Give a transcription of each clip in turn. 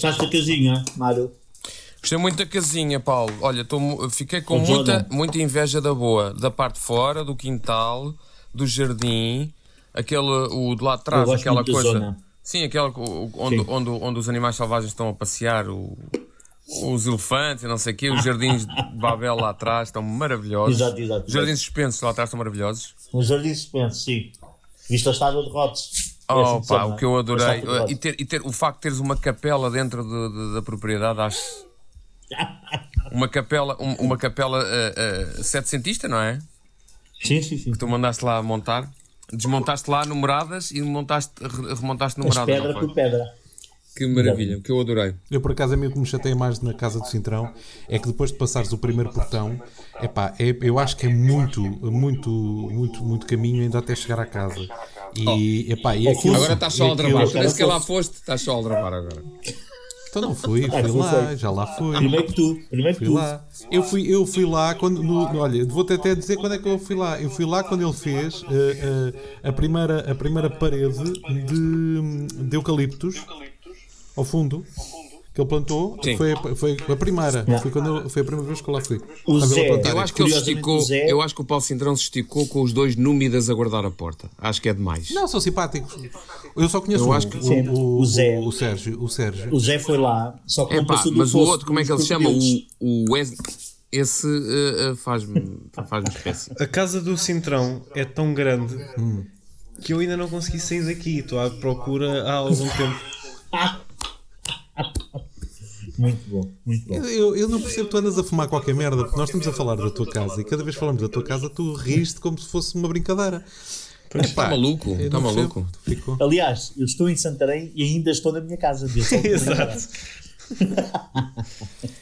Gostaste da casinha, Mário? Gostei muito da casinha, Paulo. Olha, tô, fiquei com muita, muita inveja da boa. Da parte de fora, do quintal, do jardim, aquele, o de lá de trás, Eu gosto aquela coisa. Sim, aquela onde, Sim. Onde, onde os animais selvagens estão a passear, o- os elefantes e não sei o quê, os jardins de Babel lá atrás estão maravilhosos. Exato, exato, Os jardins suspensos lá atrás estão maravilhosos. Um jardim suspenso, sim. Viste a estátua de Rhodes. É Oh, assim que pá, o que eu a adorei. E, ter, e ter, o facto de teres uma capela dentro de- de- da propriedade, acho. Uma capela, um- uma capela uh, uh, setecentista, não é? Sim, sim, sim. Tu mandaste lá montar. Desmontaste lá numeradas e montaste, re- remontaste As numeradas. pedra por pedra. Que maravilha, que eu adorei. Eu, por acaso, a mim o que me chateia mais na casa do Cintrão é que depois de passares o primeiro portão, epá, é, eu acho que é muito, muito, muito, muito caminho ainda até chegar à casa. E, epá, e aquilo, Agora estás só a aldrabar. Era sequer lá foste, estás só a aldrabar agora. Então não fui, fui É, foi, lá, foi. já lá fui. Primeiro que tu. Primeiro que Fui tu. lá. Eu fui, eu fui lá quando. no- olha, vou-te até dizer quando é que eu fui lá. Eu fui lá quando ele fez eh, eh, a, primeira, a primeira parede de, de eucaliptos ao fundo. Que ele plantou Sim. foi, foi a primeira. Yeah. Foi, quando eu- foi a primeira vez que eu lá fui. O Zé. plantar. Eu acho que ele esticou. o Zé- Eu acho que o Paulo Cintrão se esticou com os dois númidas a guardar a porta. Acho que é demais. Não, são simpáticos. Eu só conheço Eu um, acho que- o, o, O Zé. o, o Sérgio. O Sérgio. O Zé foi lá, só que passou do mas o outro, como é que ele se chama? O, o Wes- Esse uh, uh, faz-me faz espécie. A casa do Cintrão é tão grande que eu ainda não consegui sair daqui. Estou à procura há algum tempo. Muito bom, muito bom. Eu, eu não percebo que tu andas a fumar qualquer merda, porque nós estamos a falar da tua casa e cada vez que falamos da tua casa tu riste como se fosse uma brincadeira. Está maluco, eu está maluco. Ficou. Aliás, eu estou em Santarém e ainda estou na minha casa. Exato.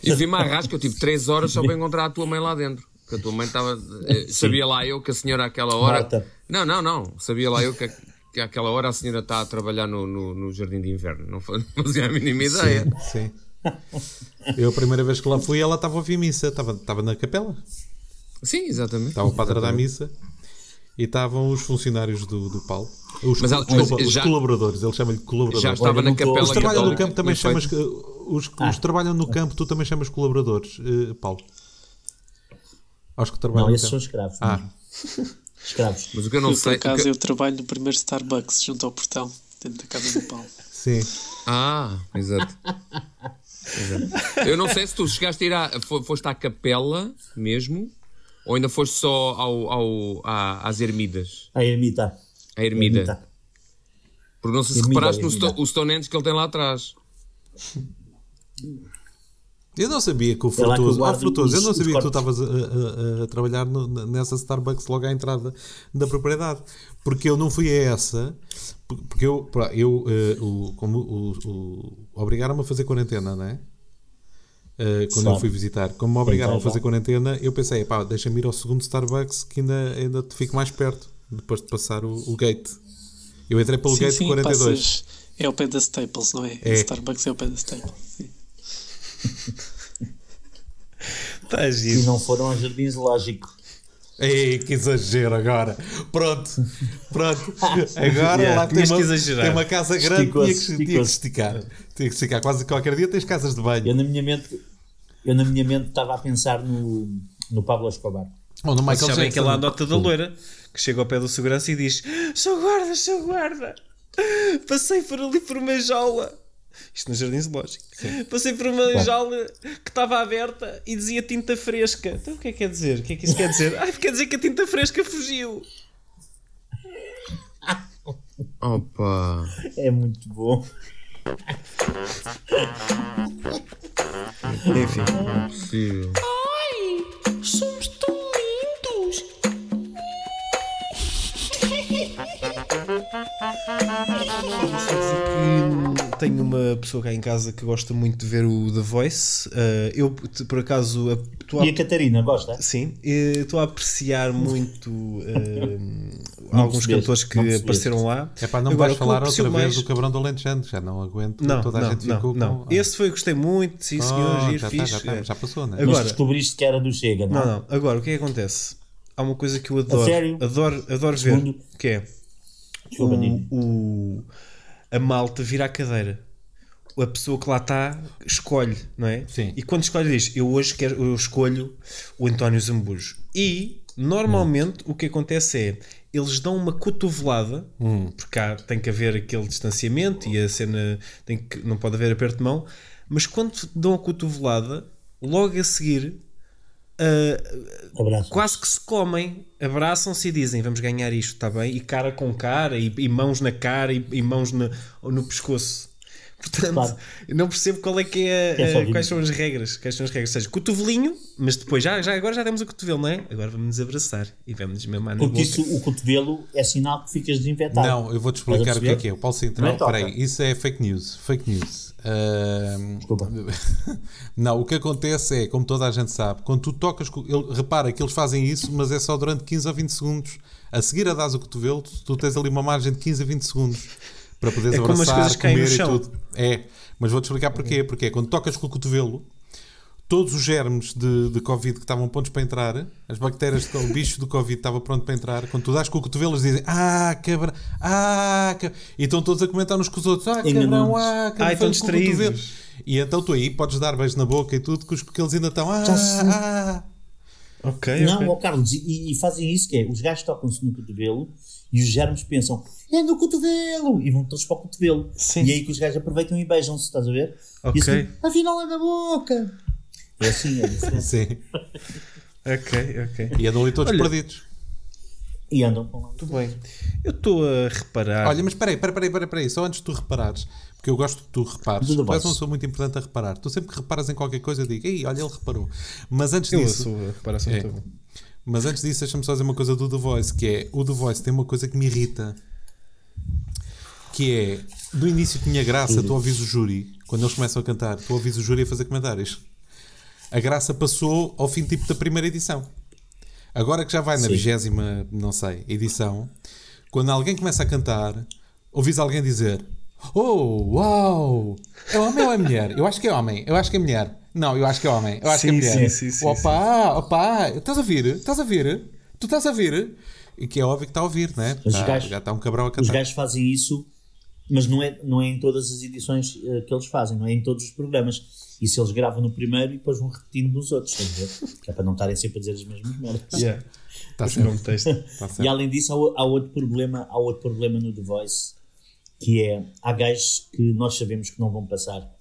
E vi-me à rasca, eu tive 3 horas só para encontrar a tua mãe lá dentro. Porque a tua mãe estava. eh, Sabia lá eu que a senhora àquela hora. Marta. Não, não, não. Sabia lá eu que, que àquela hora a senhora está a trabalhar no, no, no jardim de inverno. Não fa- não fazia a mínima ideia. Sim. Eu a primeira vez que lá fui, ela estava a ouvir missa, estava, estava na capela, Sim, exatamente. estava o padre a dar missa e estavam os funcionários do, do Paulo. Os, Mas desculpa, mas os já- colaboradores, ele chama-lhe colaboradores. Já estava Olha, na capela Os que trabalham no campo também chamas. Os, os que trabalham no campo, tu também chamas colaboradores, eh, Paulo. Aos que trabalham Não, esses são escravos. Ah. Mas o que eu não Eu, por sei. o acaso, que- eu trabalho no primeiro Starbucks, junto ao portão, dentro da casa do Paulo. Sim. Ah, exato. Exato. Eu não sei se tu chegaste a ir à, fo- foste à capela mesmo ou ainda foste só ao, ao, à- às ermidas. A ermita. A ermida. Ermita. Porque não sei se Ermida, reparaste no ermida. sto, o Stonehenge que ele tem lá atrás. Eu não sabia que o eu Frutoso. Ah, Frutoso, eu não sabia que tu estavas a, a- a trabalhar no- nessa Starbucks logo à entrada da propriedade. Porque eu não fui a essa. por- Porque eu, eu eh, o, como o, o- obrigaram-me a fazer quarentena, não é? Eh, quando eu Sabe. fui visitar, como me obrigaram a Então, fazer já. quarentena, eu pensei, pá, deixa-me ir ao segundo Starbucks que ainda, ainda te fico mais perto, depois de passar o, o gate. Eu entrei pelo sim, gate sim, 42. passas. É ao pé da Staples, não é? É. Starbucks é ao pé da Staples. Sim. Está E giro. não foram ao jardim zoológico. Ei, que exagero agora. Pronto, pronto. Agora Yeah, lá tem tinhas uma, que exagerar. tem uma casa grande, tinha que, tinha que esticar. Tinha que esticar. Quase qualquer dia tens casas de banho. Eu na minha mente, eu na minha mente estava a pensar no, no Pablo Escobar. Ou no Michael Jackson. aquela anota da loira que chega ao pé do segurança e diz: Sou guarda, sou guarda. Passei por ali por uma jaula. Isto no Jardim Zoológico. Passei por uma jaula que estava aberta e dizia tinta fresca. Então o que é que quer dizer? O que é que isso quer dizer? Ai, quer dizer que a tinta fresca fugiu. Opa! É muito bom. Enfim, Possível. Somos tão lindos! que tenho uma pessoa cá em casa que gosta muito de ver o The Voice. Uh, eu, por acaso, a- estou a E a Catarina, gosta? Sim, eh, estou a apreciar muito eh, alguns percebeste, cantores que apareceram lá. É pá, não Agora, vais falar outra vez mais- do Cabrão do Alentejano. Já não aguento. Não, Toda a não, gente não, ficou não. com... Esse foi, gostei muito, sim senhor, Oh, giro, já, tá, fixe. já, tá, já passou, né? Agora- Mas descobriste que era do Chega, não? Não, não. Agora, o que é que acontece? Há uma coisa que eu adoro, sério? adoro, adoro ver, Segundo. que é Desculpa, o, o- a malta vira a cadeira. a pessoa que lá está escolhe, não é? Sim. E quando escolhe diz, eu hoje quero, eu escolho o António Zambujo. E normalmente o que acontece é eles dão uma cotovelada, porque cá tem que haver aquele distanciamento e a cena tem que, não pode haver aperto de mão, mas quando dão a cotovelada, logo a seguir Abraço. quase que se comem, abraçam-se e dizem vamos ganhar isto, está bem? E cara com cara, e, e mãos na cara, e, e mãos no, no pescoço. Portanto, Claro. não percebo qual é que é, É eh, quais são as regras. Quais são as regras? Ou seja, cotovelinho, mas depois, já, já agora já demos o cotovelo, não é? Agora vamos nos abraçar e vamos nos mamar na Porque boca. isso, o cotovelo é sinal que ficas desinfetado. Não, eu vou-te Estás a explicar o que é que é. O Paulo Não Central, peraí, isso é fake news. Fake news. Desculpa. não, o que acontece é, como toda a gente sabe, quando tu tocas, ele, repara que eles fazem isso, mas é só durante 15 ou 20 segundos. A seguir a dás o cotovelo, tu, tu tens ali uma margem de 15 a 20 segundos para poderes É como as abraçar, coisas caem no comer e chão. tudo. É, mas vou-te explicar porquê. Porque é quando tocas com o cotovelo, todos os germes de, de Covid que estavam prontos para entrar, as bactérias, o bicho do Covid estava pronto para entrar, quando tu dás com o cotovelo, eles dizem Ah, cabra, ah, ca-" e estão todos a comentar uns com os outros: Ah, cabrão, Enganou-nos. ah, cabrão, Ah, estão foi com o cotovelo." distraídos. E então tu aí podes dar beijos na boca e tudo, porque eles ainda estão Ah, ah. Ok, Não, ok. ó Carlos, e, e fazem isso que é, os gajos tocam-se no cotovelo e os germes pensam, é no cotovelo! E vão todos para o cotovelo. Sim. E é aí que os gajos aproveitam e beijam-se, estás a ver? Ok. E assim, afinal é na boca! É assim, é diferente. Sim. Ok, ok. E andam ali todos Olha. perdidos. E andam com lá. Muito bem. Eu estou a reparar. Olha, mas espera aí, espera, aí, espera aí, só antes de tu reparares, porque eu gosto que tu repares, tu és uma pessoa muito importante a reparar. Tu sempre que reparas em qualquer coisa, eu digo, ei, olha, ele reparou. Mas antes eu disso, sou a reparação É. bom. mas antes disso, deixa-me só dizer uma coisa do The Voice, que é, o The Voice tem uma coisa que me irrita, que é, no início tinha graça, tu ouvis o júri, quando eles começam a cantar, tu ouvis o júri a fazer comentários. A graça passou ao fim tipo da primeira edição. Agora que já vai na Sim. vigésima, não sei, edição, quando alguém começa a cantar, ouvis alguém dizer: Oh, uau! É homem ou é mulher? Eu acho que é homem, eu acho que é mulher. Não, eu acho que é homem, eu acho que é Sim, mulher. sim, sim, sim, opa, opa, estás a vir? Estás a vir? Tu estás a vir? E que é óbvio que está a ouvir, né? Mas Tá- os gajos- já está um cabrão a Os cantar. gajos fazem isso, mas não é, não é em todas as edições eh, que eles fazem, não é em todos os programas. Isso eles gravam no primeiro e depois vão repetindo nos outros? Que é para não estarem sempre a dizer as mesmas merdas. Yeah. Tá Os certo. Tá E certo. além disso, há, há outro problema, há outro problema no The Voice, que é, há gajos que nós sabemos que não vão passar,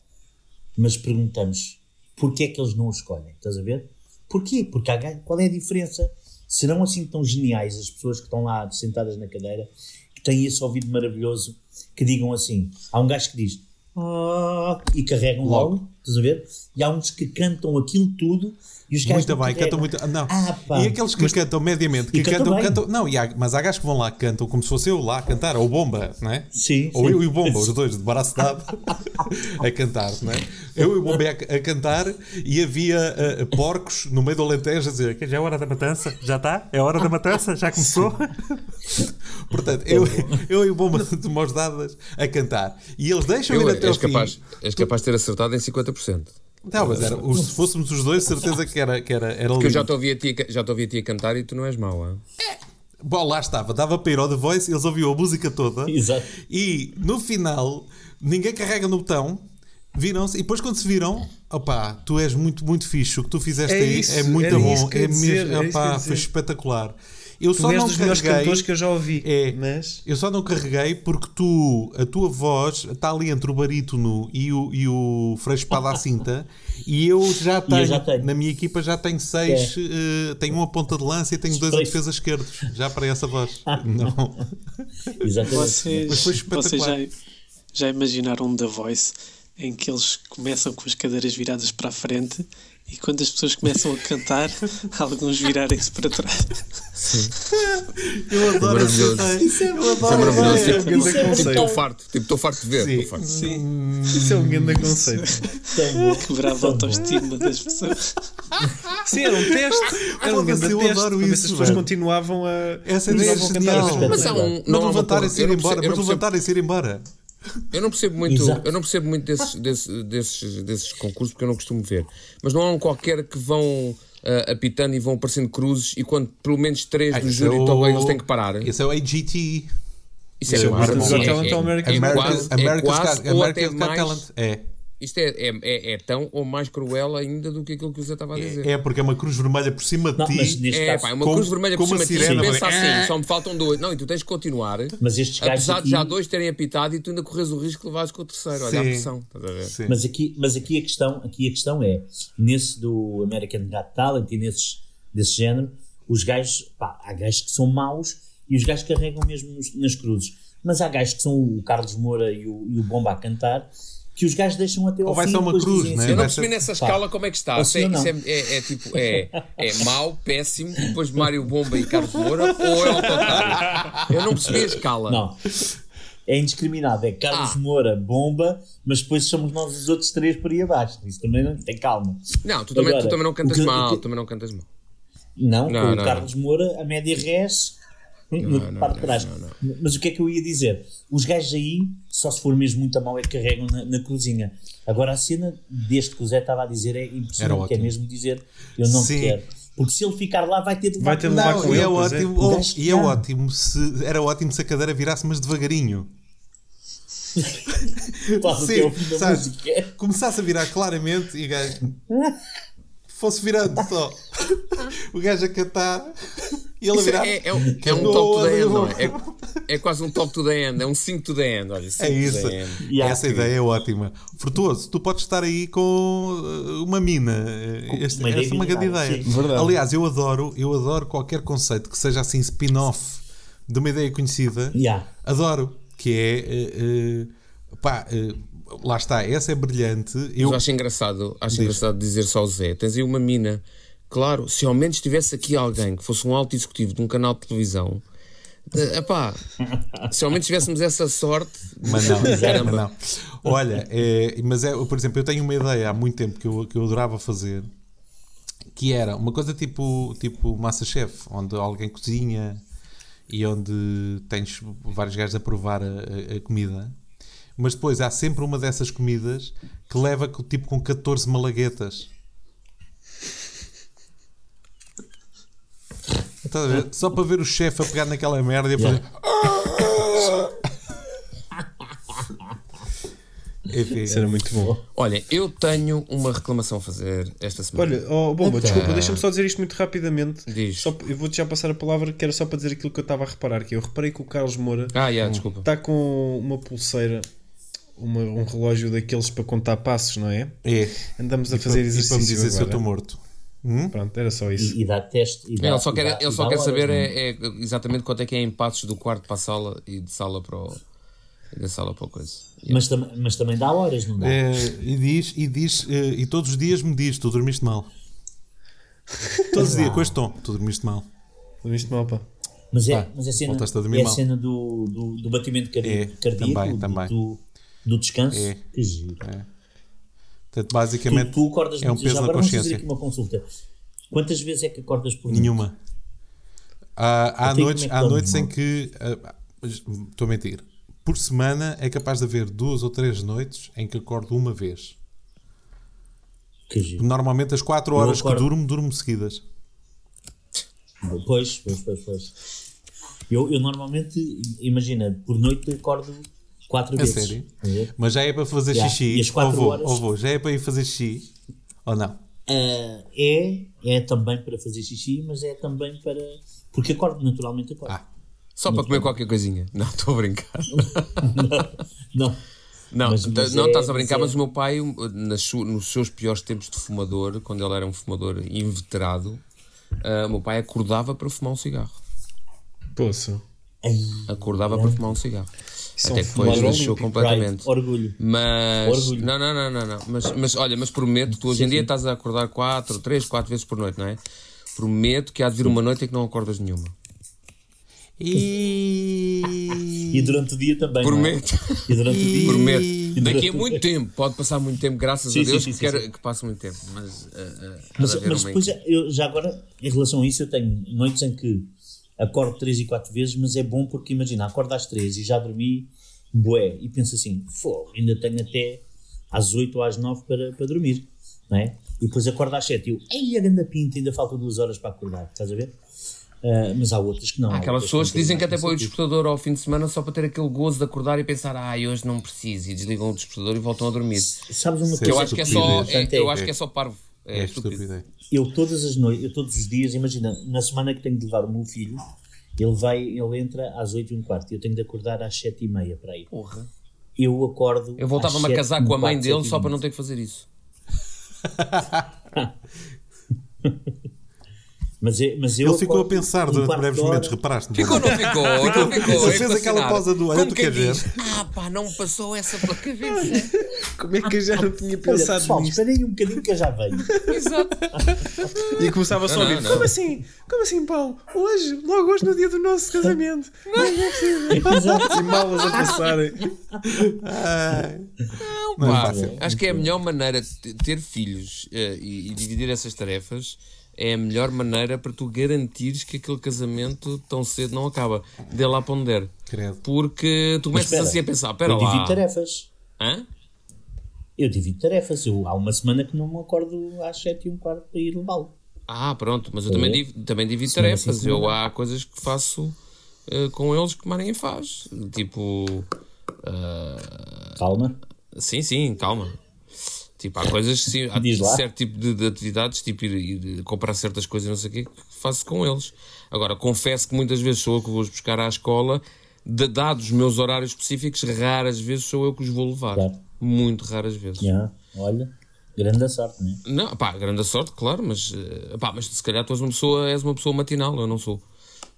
mas perguntamos, porquê é que eles não o escolhem? Estás a ver? Porquê? Porque há gajos, qual é a diferença? Serão assim tão geniais as pessoas que estão lá sentadas na cadeira, que têm esse ouvido maravilhoso, que digam assim, há um gajo que diz, "Ah", e carregam logo, Logo. estás a ver? E há uns que cantam aquilo tudo e os gajos Muito bem, cantam carregam. muito. Não. Ah, e aqueles que cantam mediamente, que cantam cantam, cantam. Não, e há- mas há gajos que vão lá que cantam como se fosse eu lá a cantar, ou bomba, não é? Sim, Ou sim. eu e o bomba, os dois de baraço dado a cantar, não é? Eu e o bomba a, a cantar e havia ah, porcos no meio do Alentejo a dizer que já é hora da matança, já está? É hora da matança, já começou? Portanto, eu, eu e o bomba de mãos dadas a cantar. E eles deixam Eu, ir até ao és, fim. capaz, és capaz de ter acertado em 50%. Não, mas era, os- se fôssemos os dois, certeza que era, que era, era Porque eu já lindo. te ouvi a ti, já te ouvi a ti a cantar e tu não és mau, hein? Bom, lá estava, dava para ir ao The Voice, eles ouviam a música toda Exato. e no final ninguém carrega no botão, viram-se e depois quando se viram, opá, tu és muito, muito fixe, o que tu fizeste É aí isso, é muito bom, isso que eu é mesmo, opá, foi espetacular. Eu Tu só és não dos melhores carreguei, cantores que eu já ouvi. É, Mas. eu só não carreguei porque tu, a tua voz está ali entre o barítono e o, e o Freixo Espada à Cinta e eu já tenho, já tenho. na minha equipa já tenho seis, eh, tenho uma ponta de lança e tenho dois a defesa esquerdos, já para essa voz. não. Exatamente. Mas Vocês, foi vocês espetacular. já, já imaginaram um The Voice em que eles começam com as cadeiras viradas para a frente e quando as pessoas começam a cantar, alguns virarem-se para trás. Eu adoro Maravilhoso. essa Isso é adoro maravilhoso. essa Tipo, ideia. grande tipo, conceito. estou farto. Tipo, estou farto de ver. Sim. farto. Sim, Isso é um grande conceito. Quebrava a autoestima das pessoas. Sim, era um teste. Era um grande eu teste. adoro Para ver isso, se as pessoas continuavam a. Essa ideia é genial. Mas um, Não, não levantarem-se e ir eu embora, eu mas levantarem-se e ir embora. Eu não percebo muito, Exato. eu não percebo muito desses, desses, desses, desses concursos porque eu não costumo ver. Mas não há um qualquer que vão ah, apitando e vão aparecendo cruzes e quando pelo menos três do Ah, esse júri é estão o- bem, eles têm que parar. Esse é o AGT. Isso é, America's é- é- é é Got, ou America's até Got mais- Talent. É. Isto é, é, é, é tão ou mais cruel ainda do que aquilo que o Zé estava a dizer. É porque é uma cruz vermelha por cima de Não, ti. É, caso. pá, é uma com- cruz vermelha por cima de ti. Pensa assim, só me faltam dois. Não, e tu tens que continuar. Mas estes gajos Apesar aqui, de já dois terem apitado e tu ainda corres o risco de levares com o terceiro. Olha a Sim. pressão. A ver? Sim. mas aqui, mas aqui a questão, aqui a questão é, nesse do American Got Talent e nesses desse género, os gajos, pá, há gajos que são maus e os gajos carregam mesmo nos- nas cruzes. Mas há gajos que são o Carlos Moura e o, e o Bomba a cantar, que os gajos deixam até ao Ou vai fim. ser uma cruz, né? assim, Eu não percebi ser- nessa escala como é que está. Se é, é, é- é tipo, é, é mau, péssimo, depois Mário Bomba e Carlos Moura, ou é ao contrário? Eu não percebi a escala. Não. É indiscriminado, é Carlos Ah. Moura, bomba, mas depois somos nós os outros três por aí abaixo. Isso também não tem calma. Não, tu também, tu Agora, também não cantas o que- mal. o que- Também não cantas mal. Não, Não, não, o Carlos Moura, a média res no não, parte de não, trás. não, Mas o que é que eu ia dizer? Os gajos aí, só se for mesmo muito a mal, é que carregam na, na cruzinha. Agora, a cena deste que o Zé estava a dizer é Era impressionante, que é ótimo. mesmo dizer eu não Sim. quero. Porque se ele ficar lá, vai ter de levar Vai ter de levar ele. com Não, e ele, é é. ótimo, O gajo e é ótimo se era ótimo se a cadeira virasse, mas devagarinho. Quase Sim, sabes? música. Começasse a virar claramente e o gajo fosse virando só. O gajo a cantar e ele a Isso virar. é, é, um, é um top to the end, não é? é? É quase um top to the end, é um 5 to the end. Olha, 5 É to isso. the end. Yeah. Essa ideia é ótima. Frutuoso, tu podes estar aí com uh, uma mina. Este, uma essa é uma grande ideia. Aliás, eu adoro, eu adoro qualquer conceito que seja assim spin-off de uma ideia conhecida. Yeah. Adoro. Que é. uh, uh, pá, uh, lá está, essa é brilhante. Eu, Eu acho engraçado, acho engraçado dizer só o Zé. Tens aí uma mina. Claro, se ao menos tivesse aqui alguém que fosse um alto executivo de um canal de televisão. eh, Epá, se ao menos tivéssemos essa sorte. Mas não, Caramba. mas não. Olha, é, mas é, por exemplo, eu tenho uma ideia há muito tempo que eu, que eu adorava fazer que era uma coisa tipo, tipo Masterchef, onde alguém cozinha e onde tens vários gajos a provar a, a- a comida, mas depois há sempre uma dessas comidas que leva tipo com 14 malaguetas. Estás a ver? Só para ver o chefe a pegar naquela merda e a fazer. Enfim, Isso era muito bom. Olha, eu tenho uma reclamação a fazer esta semana. Olha, oh, Bomba, desculpa, deixa-me só dizer isto muito rapidamente. Diz. Só, eu vou-te já passar a palavra, que era só para dizer aquilo que eu estava a reparar, que eu reparei que o Carlos Moura Ah, yeah, desculpa. está com uma pulseira, uma- um relógio daqueles para contar passos, não é? é. Andamos a E fazer para- e para me exercício dizer se eu agora. estou morto. Pronto, era só isso. E, e dá teste. E dá, Ele só e quer, dá- ele só quer horas, saber não é, é exatamente quanto é que é em passos do quarto para a sala e de sala para o. da sala para a coisa. Mas, tam- mas também dá horas, não dá? É, e diz, e diz, eh, e todos os dias me diz: tu dormiste mal. Todos os dias, com este tom, tu dormiste mal. Dormiste mal, pá. Mas é, Pá, mas é a cena, a é a cena do, do, do batimento É, cardíaco, também, do, também. Do, do descanso. É. Que giro. Portanto, basicamente, Tu, tu acordas é um muito- já peso na agora vamos fazer consciência. aqui uma consulta. Quantas vezes é que acordas por noite? Nenhuma. Há, há noites, é há noites em que. ah, Estou a mentir. Por semana é capaz de haver duas ou três noites em que acordo uma vez. Que giro. Normalmente as quatro horas que durmo, durmo seguidas. Pois, pois, pois, pois. Eu, eu normalmente, imagina, por noite acordo quatro A vezes. sério? Ver? Mas já é para fazer Já. xixi. E as quatro ou vou, horas? ou vou, já é para ir fazer xixi. Ou não? Ah, é, é também para fazer xixi, mas é também para. Porque acordo, naturalmente acordo. Ah. Só para comer qualquer coisinha. Não, estou a brincar. Não. Não, Mas- t- mas não é- estás a brincar, mas mas, é- o meu pai, nas su- nos seus piores tempos de fumador, quando ele era um fumador inveterado, ah, o meu pai acordava para fumar um cigarro. Poça. Ai, Acordava para fumar um cigarro. Isso é Até um que depois deixou completamente. pride, orgulho. Mas. Orgulho. Não, não, não, não, não. Mas, mas olha, mas prometo, tu hoje em dia estás a acordar 4, 3, 4 vezes por noite, não é? Prometo que há de vir uma noite em que não acordas nenhuma. E... E durante o dia também. é? Prometo. E durante o dia. Prometo. E Daqui a muito tempo. Pode passar muito tempo, graças Sim, a Deus, sim, que, sim, quero sim. que passe muito tempo. Mas, ah, há Mas, mas depois, eu já agora, em relação a isso, eu tenho noites em que acordo 3 e 4 vezes, mas é bom porque imagina, acordo às 3 e já dormi bué e penso assim, fogo, ainda tenho até às 8 ou às 9 para, para dormir, não é? E depois acordo às 7 e eu, ei, a ganda pinta, ainda faltam duas horas para acordar, estás a ver? Ah, mas há outras que não. Há aquelas pessoas que dizem que até põem o despertador ao fim de semana só para ter aquele gozo de acordar e pensar, ah, hoje não preciso, e desligam o despertador e voltam a dormir. Sabes uma Sim, Que coisa eu acho que é só, é, importante eu é- acho que é só parvo. É, É estúpido. é. eu todas as noites, eu todos os dias, imagina, na semana que tenho de levar o meu filho, ele vai, ele entra às 8 e um quarto, eu tenho de acordar às 7 e meia para ir. Porra. Eu acordo. Eu voltava-me a casar 7 com a mãe dele 7 só para não ter que fazer isso. Mas, eu- mas eu Ele ficou a pensar durante breves momentos, reparaste? Ficou ou não ficou? Não ficou. Ele é fez aquela pausa do, olha, tu quem queres ver? Ah, pá, não me passou essa pela cabeça. Como é que eu já não tinha Olha, pensado pessoal, nisto? esperem um bocadinho que eu já venho. Exato. E começava só a Não, ouvir: não. Como assim? Como assim, Paulo? Hoje, logo hoje, no dia do nosso casamento. Não é possível. E malas a passarem. Não, Não é pá, fácil. acho que é a melhor maneira de ter filhos eh, e, e dividir essas tarefas é a melhor maneira para tu garantires que aquele casamento tão cedo não acaba. Dê lá para onde der. Credo. Porque tu começas espera, assim a pensar, espera Eu divido lá. tarefas. Hã? Eu divido tarefas. Eu, há uma semana que não me acordo às 7 e um quarto para ir levá-lo. Ah, pronto, mas eu também, div- também divido Semana tarefas. sim, Eu há coisas que faço eh, com eles que mais ninguém faz. Tipo. ah, Calma. Sim, sim, calma. Tipo, há coisas, sim, há Diz lá. certo tipo de, de atividades, tipo ir, ir comprar certas coisas, não sei o quê, que faço com eles. Agora, confesso que muitas vezes sou eu que vou-os buscar à escola, de- dados os meus horários específicos, raras vezes sou eu que os vou levar. Claro. Muito raras vezes. Já, olha, grande sorte, não é? Não, pá, grande sorte, claro, mas, eh, pá, mas se calhar tu és uma pessoa, és uma pessoa matinal, eu não sou.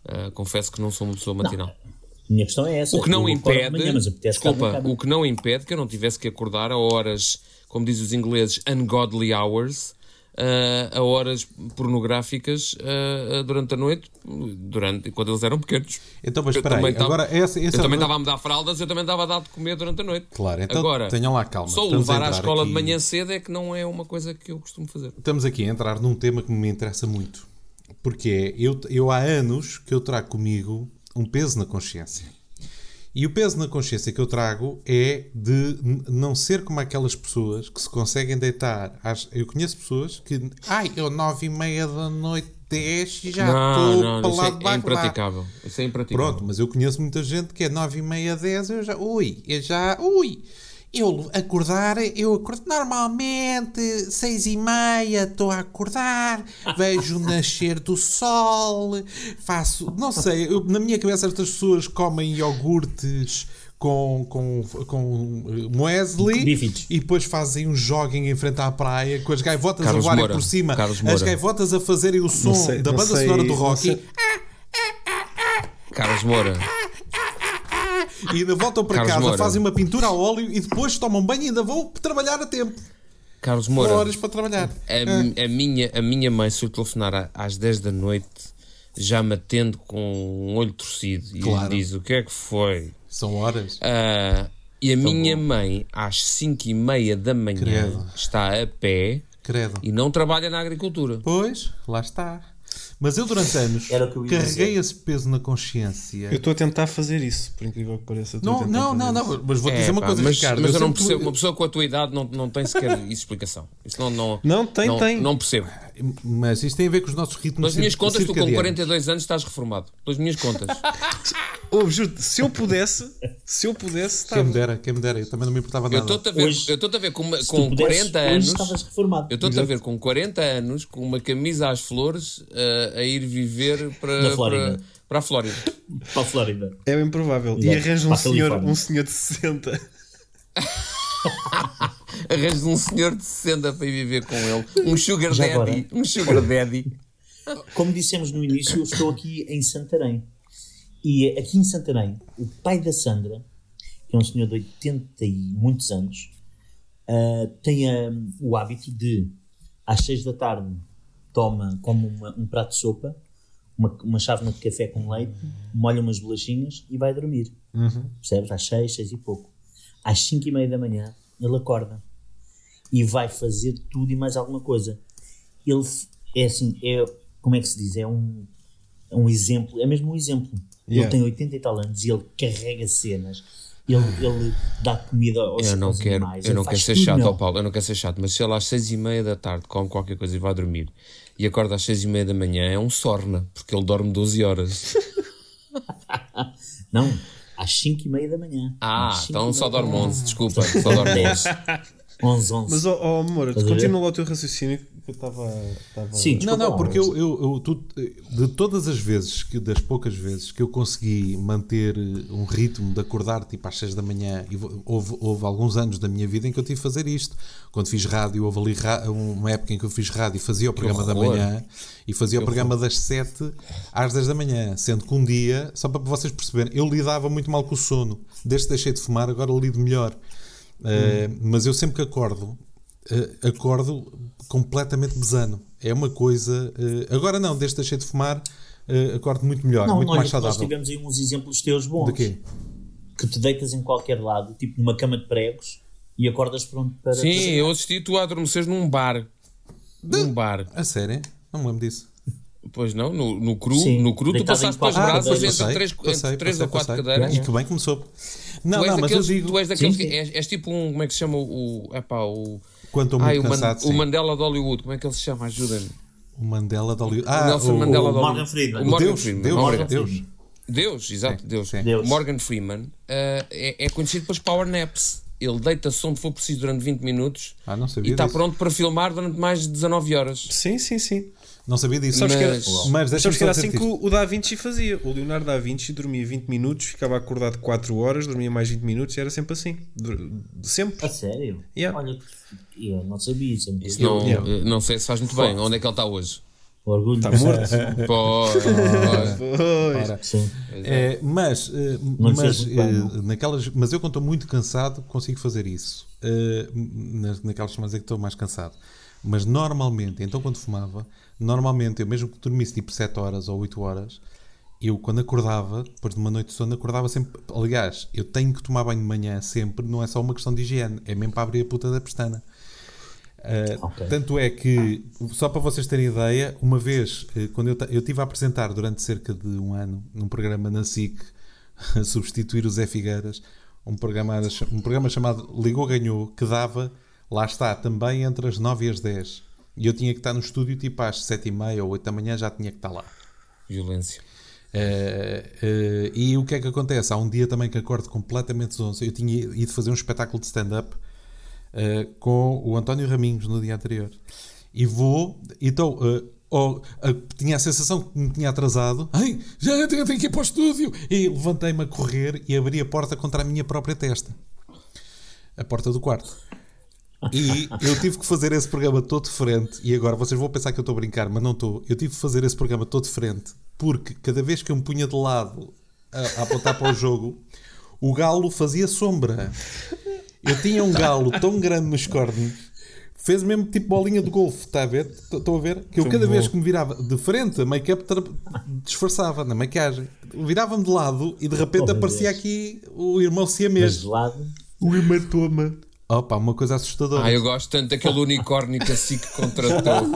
Ah, confesso que não sou uma pessoa matinal. A minha questão é essa. O que não impede, manhã, desculpa, o que não impede que eu não tivesse que acordar a horas, como dizem os ingleses, ungodly hours, ah, a horas pornográficas ah, durante a noite, durante, quando eles eram pequenos. Então, mas espera aí, também tava- agora essa, essa eu é também estava a me dar fraldas, eu também estava a dar de comer durante a noite. Claro, então Agora, tenham lá calma. Só Estamos levar à escola aqui- de manhã cedo é que não é uma coisa que eu costumo fazer. Estamos aqui a entrar num tema que me interessa muito. Porque é, eu, eu há anos que eu trago comigo um peso na consciência. E o peso na consciência que eu trago é de não ser como aquelas pessoas que se conseguem deitar. Às, eu conheço pessoas que, ai, eu nove e meia da noite, dez e já estou para isso lá é, de é baixo. impraticável. Isso é impraticável. Pronto, mas eu conheço muita gente que é 9 e meia, 10, eu já, ui, eu já, ui, eu acordar, eu acordo normalmente, 6 e meia, estou a acordar, vejo o nascer do sol, faço, não sei, eu- na minha cabeça estas pessoas comem iogurtes com, com, com muesli Bífidos. e depois fazem um jogging em frente à praia com as gaivotas Carlos a voarem Moura, por cima, as gaivotas a fazerem o som sei, da banda sei, sonora do não Rocky. sei. Carlos Moura. E ainda voltam para Carlos casa, Moura. fazem uma pintura a óleo e depois tomam banho e ainda vão trabalhar a tempo. Carlos Moura. Horas para trabalhar. A, mi- a minha, a minha mãe, se eu telefonar às 10 da noite, já me atende com um olho torcido e Claro. diz o que é que foi. São horas. Ah, e a minha mãe, às 5 e meia da manhã, Credo. está a pé Credo. e não trabalha na agricultura. Pois, lá está. Mas eu durante anos Era o que eu ia carreguei dizer. esse peso na consciência. Eu estou a tentar fazer isso, por incrível que pareça. eu estou a Não, tentar não, fazer não, isso. não, mas vou É, dizer uma pá, coisa, mas, Ricardo. mas eu não sempre- percebo, uma pessoa com a tua idade não, não tem sequer isso explicação. Isso não, não, Não, tem, não, tem. Não percebo. Mas isto tem a ver com os nossos ritmos Pelas minhas contas, tu com circadianos. 42 anos estás reformado. Pelas minhas contas. Ouve, juro se eu pudesse, se eu pudesse, Quem me dera, quem me dera, eu também não me importava Eu nada. estou-te a ver, Hoje, eu estou-te a ver com, uma- com pudesses, 40 hoje anos. estavas reformado. Eu estou-te a ver com 40 anos, com uma camisa às flores, eh, a ir viver para, para, para a Flórida. Para a Flórida. É improvável. E Exato. arranja um senhor, um senhor de 60. Arranjas um senhor de 60 para ir viver com ele. Um sugar Já daddy. agora? Um sugar daddy. Como dissemos no início, eu estou aqui em Santarém. E aqui em Santarém, o pai da Sandra, que é um senhor de 80 e muitos anos, ah, tem ah, o hábito de, às 6 da tarde, toma, come uma- um prato de sopa, uma, uma chávena de café com leite, molha umas bolachinhas e vai dormir. Percebes? Às 6, 6 e pouco. Às 5 e meia da manhã, ele acorda e vai fazer tudo e mais alguma coisa. Ele é assim, é, como é que se diz? É um, é um exemplo, é mesmo um exemplo. Yeah. Ele tem 80 e tal anos e ele carrega cenas ele, ele dá comida aos, Eu não quero, animais. eu não quero ser chato, ó Paulo, eu não quero ser chato, mas se ele às seis e meia da tarde come qualquer coisa e vai dormir e acorda às seis e meia da manhã, é um sorna, porque ele dorme 12 horas. Não, às 5 e meia da manhã. Ah, então só dorme manhã. 11, desculpa, só dorme 11. 11, 11. Mas, ó, ó Moura, Estás a ver? continua lá o teu raciocínio que eu estava. Sim, Não, desculpa não, lá, porque eu, eu, eu- tu- de todas as vezes, que, das poucas vezes que eu consegui manter eh, um ritmo de acordar tipo às 6 da manhã, e houve, houve alguns anos da minha vida em que eu tive que fazer isto. Quando fiz rádio, houve ali ra- uma época em que eu fiz rádio e fazia o programa da horror. manhã e fazia o programa das 7 às 10 da manhã, sendo que um dia, só para vocês perceberem, eu lidava muito mal com o sono. Desde que deixei de fumar, agora lido melhor. Eh, mas eu sempre que acordo, eh, acordo completamente besano. É uma coisa. eh, agora não, desde que deixei de fumar, acordo muito melhor, Não, muito olha, mais que nós saudável. tivemos aí uns exemplos teus bons. De quê? Que te deitas em qualquer lado, tipo numa cama de pregos, e acordas pronto para. Sim, para- eu assisti tu a adormeceres num bar. Num bar. A sério? Não me lembro disso. Pois não, no, no cru, Sim, no cru tu deitado passaste pelas cadeiras. entre três, entre três ou quatro cadeiras. E que bem que me soube. Não, tu és não, mas eu daqueles, digo. tu és daqueles Sim, que és, és tipo um, como é que se chama o, epá, o, ai, muito o, Man- cansado, o sim. Mandela de Hollywood, como é que ele se chama? Ajuda-me. O Mandela de Hollywood. o Ah, Nelson o, Mandela o, de Hollywood. Morgan Freeman. O O Morgan Deus, Freeman. Deus, Morgan Deus. Deus, exato, Deus. sim. Deus. Morgan Freeman eh, é, é conhecido pelos power naps. Ele deita-se onde for preciso durante 20 minutos Ah, não e está disso. pronto para filmar durante mais de 19 horas. Sim, sim, sim. Não sabia disso. Sabes que era, Mas- Mas deixa-me sabes que era assim que o, o Da Vinci fazia. O Leonardo Da Vinci dormia 20 minutos, ficava acordado 4 horas, dormia mais 20 minutos e era sempre assim. Sempre. A sério? Yeah. Olha, eu não sabia isso. é Isso não, Yeah. eh, não sei se faz muito bem. Onde é que ele está hoje? Orgulho. Está morto. Pois. Sim. É, mas, eh, mas, eh, naquelas, mas eu quando estou muito cansado consigo fazer isso. Naquelas semanas em que estou mais cansado. Mas normalmente, então quando fumava, normalmente eu mesmo que dormisse tipo 7 horas ou 8 horas, eu quando acordava, depois de uma noite de sono, acordava sempre. Aliás, eu tenho que tomar banho de manhã sempre, não é só uma questão de higiene, é mesmo para abrir a puta da pestana. Uh, Ok. Tanto é que, só para vocês terem ideia, uma vez, eh, quando eu, eu estive a apresentar durante cerca de um ano, num programa na SIC, a substituir o Zé Figueiras, um programa, um programa chamado Ligou Ganhou, que dava, lá está, também entre as 9 e as 10. E eu tinha que estar no estúdio tipo às 7 e meia ou 8 da manhã, já tinha que estar lá. Violência. Eh, eh, e o que é que acontece? Há um dia também que acordo completamente zonzo. Eu tinha ido fazer um espetáculo de stand-up eh, com o António Raminhos no dia anterior. E vou, então, oh, tinha a sensação que me tinha atrasado. Ai, já tenho, tenho que ir para o estúdio. E levantei-me a correr e abri a porta contra a minha própria testa. A porta do quarto. E eu tive que fazer esse programa todo de frente. E agora vocês vão pensar que eu estou a brincar, mas não estou. Eu tive que fazer esse programa todo de frente porque cada vez que eu me punha de lado a, a apontar para o jogo, o galo fazia sombra. Eu tinha um galo tão grande nos cornos, fez mesmo tipo bolinha de golfe, está a ver? Estão a ver? Que eu cada vez que me virava de frente, a make-up tra- disfarçava na maquiagem. Virava-me de lado e de repente Oh, meu aparecia Deus. aqui o irmão Mas de siamês. lado. O hematoma. Opa, uma coisa assustadora. Ah, eu gosto tanto daquele unicórnio que a SIC contratou.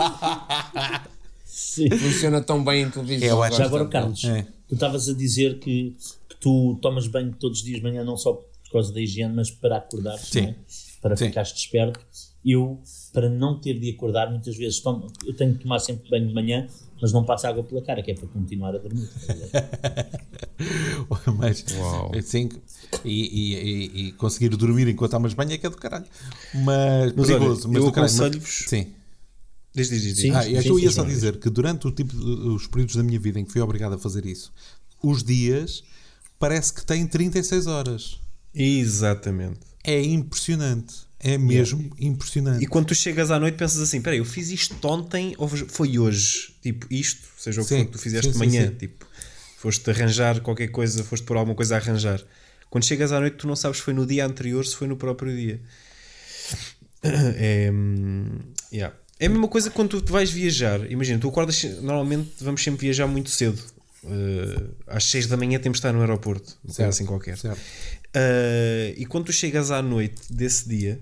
Sim. Funciona tão bem em televisão. Eu acho- gosto Já agora. Carlos, É. tu estavas a dizer que, que tu tomas banho todos os dias de manhã, não só por causa da higiene, mas para acordar, é? para Sim. ficares desperto. Eu, para não ter de acordar, muitas vezes tomo, eu tenho que tomar sempre banho de manhã, mas não passo água pela cara, que é para continuar a dormir. ver? Mas, Uau. sim, e, e- e- e conseguir dormir enquanto há umas banhas é que é do caralho. Mas, Mas perigoso. olha, mas eu do caralho. Mas- aconselho-vos- Sim. Diz, diz, diz. diz. Sim. Ah, é que eu ia só sim. dizer que durante o tipo de- os períodos da minha vida em que fui obrigado a fazer isso, os dias parece que têm 36 horas. Exatamente. É impressionante. É mesmo impressionante. E quando tu chegas à noite pensas assim, peraí, eu fiz isto ontem ou foi hoje? Tipo, isto, seja o que Sim, tu fizeste sim, de manhã, sim. tipo, foste arranjar qualquer coisa, foste por alguma coisa a arranjar. Quando chegas à noite tu não sabes se foi no dia anterior, se foi no próprio dia. É, yeah. é a mesma coisa quando tu vais viajar. Imagina, tu acordas, normalmente vamos sempre viajar muito cedo. Uh, às 6 da manhã temos de estar no aeroporto, um Certo, assim qualquer. Uh, e quando tu chegas à noite desse dia,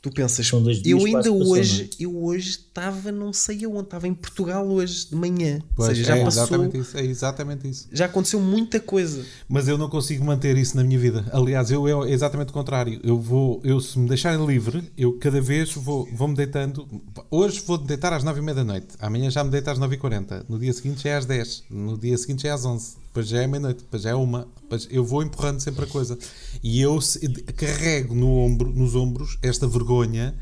tu pensas, São dois dias eu ainda passou, hoje, eu hoje estava não sei aonde, estava em Portugal hoje de manhã. Pois, Ou seja, já é passou, exatamente isso. É exatamente isso. já aconteceu muita coisa. Mas eu não consigo manter isso na minha vida. Aliás, eu é exatamente o contrário. Eu vou, eu se me deixarem livre, eu cada vez vou, vou me deitando. Hoje vou deitar às 9h30 da noite. Amanhã já me deito às 9h40. No dia seguinte já é às 10. No dia seguinte já é às 11. Depois já é meia-noite. Depois já é uma. Depois eu vou empurrando sempre a coisa. E eu carrego no ombro, nos ombros esta vergonha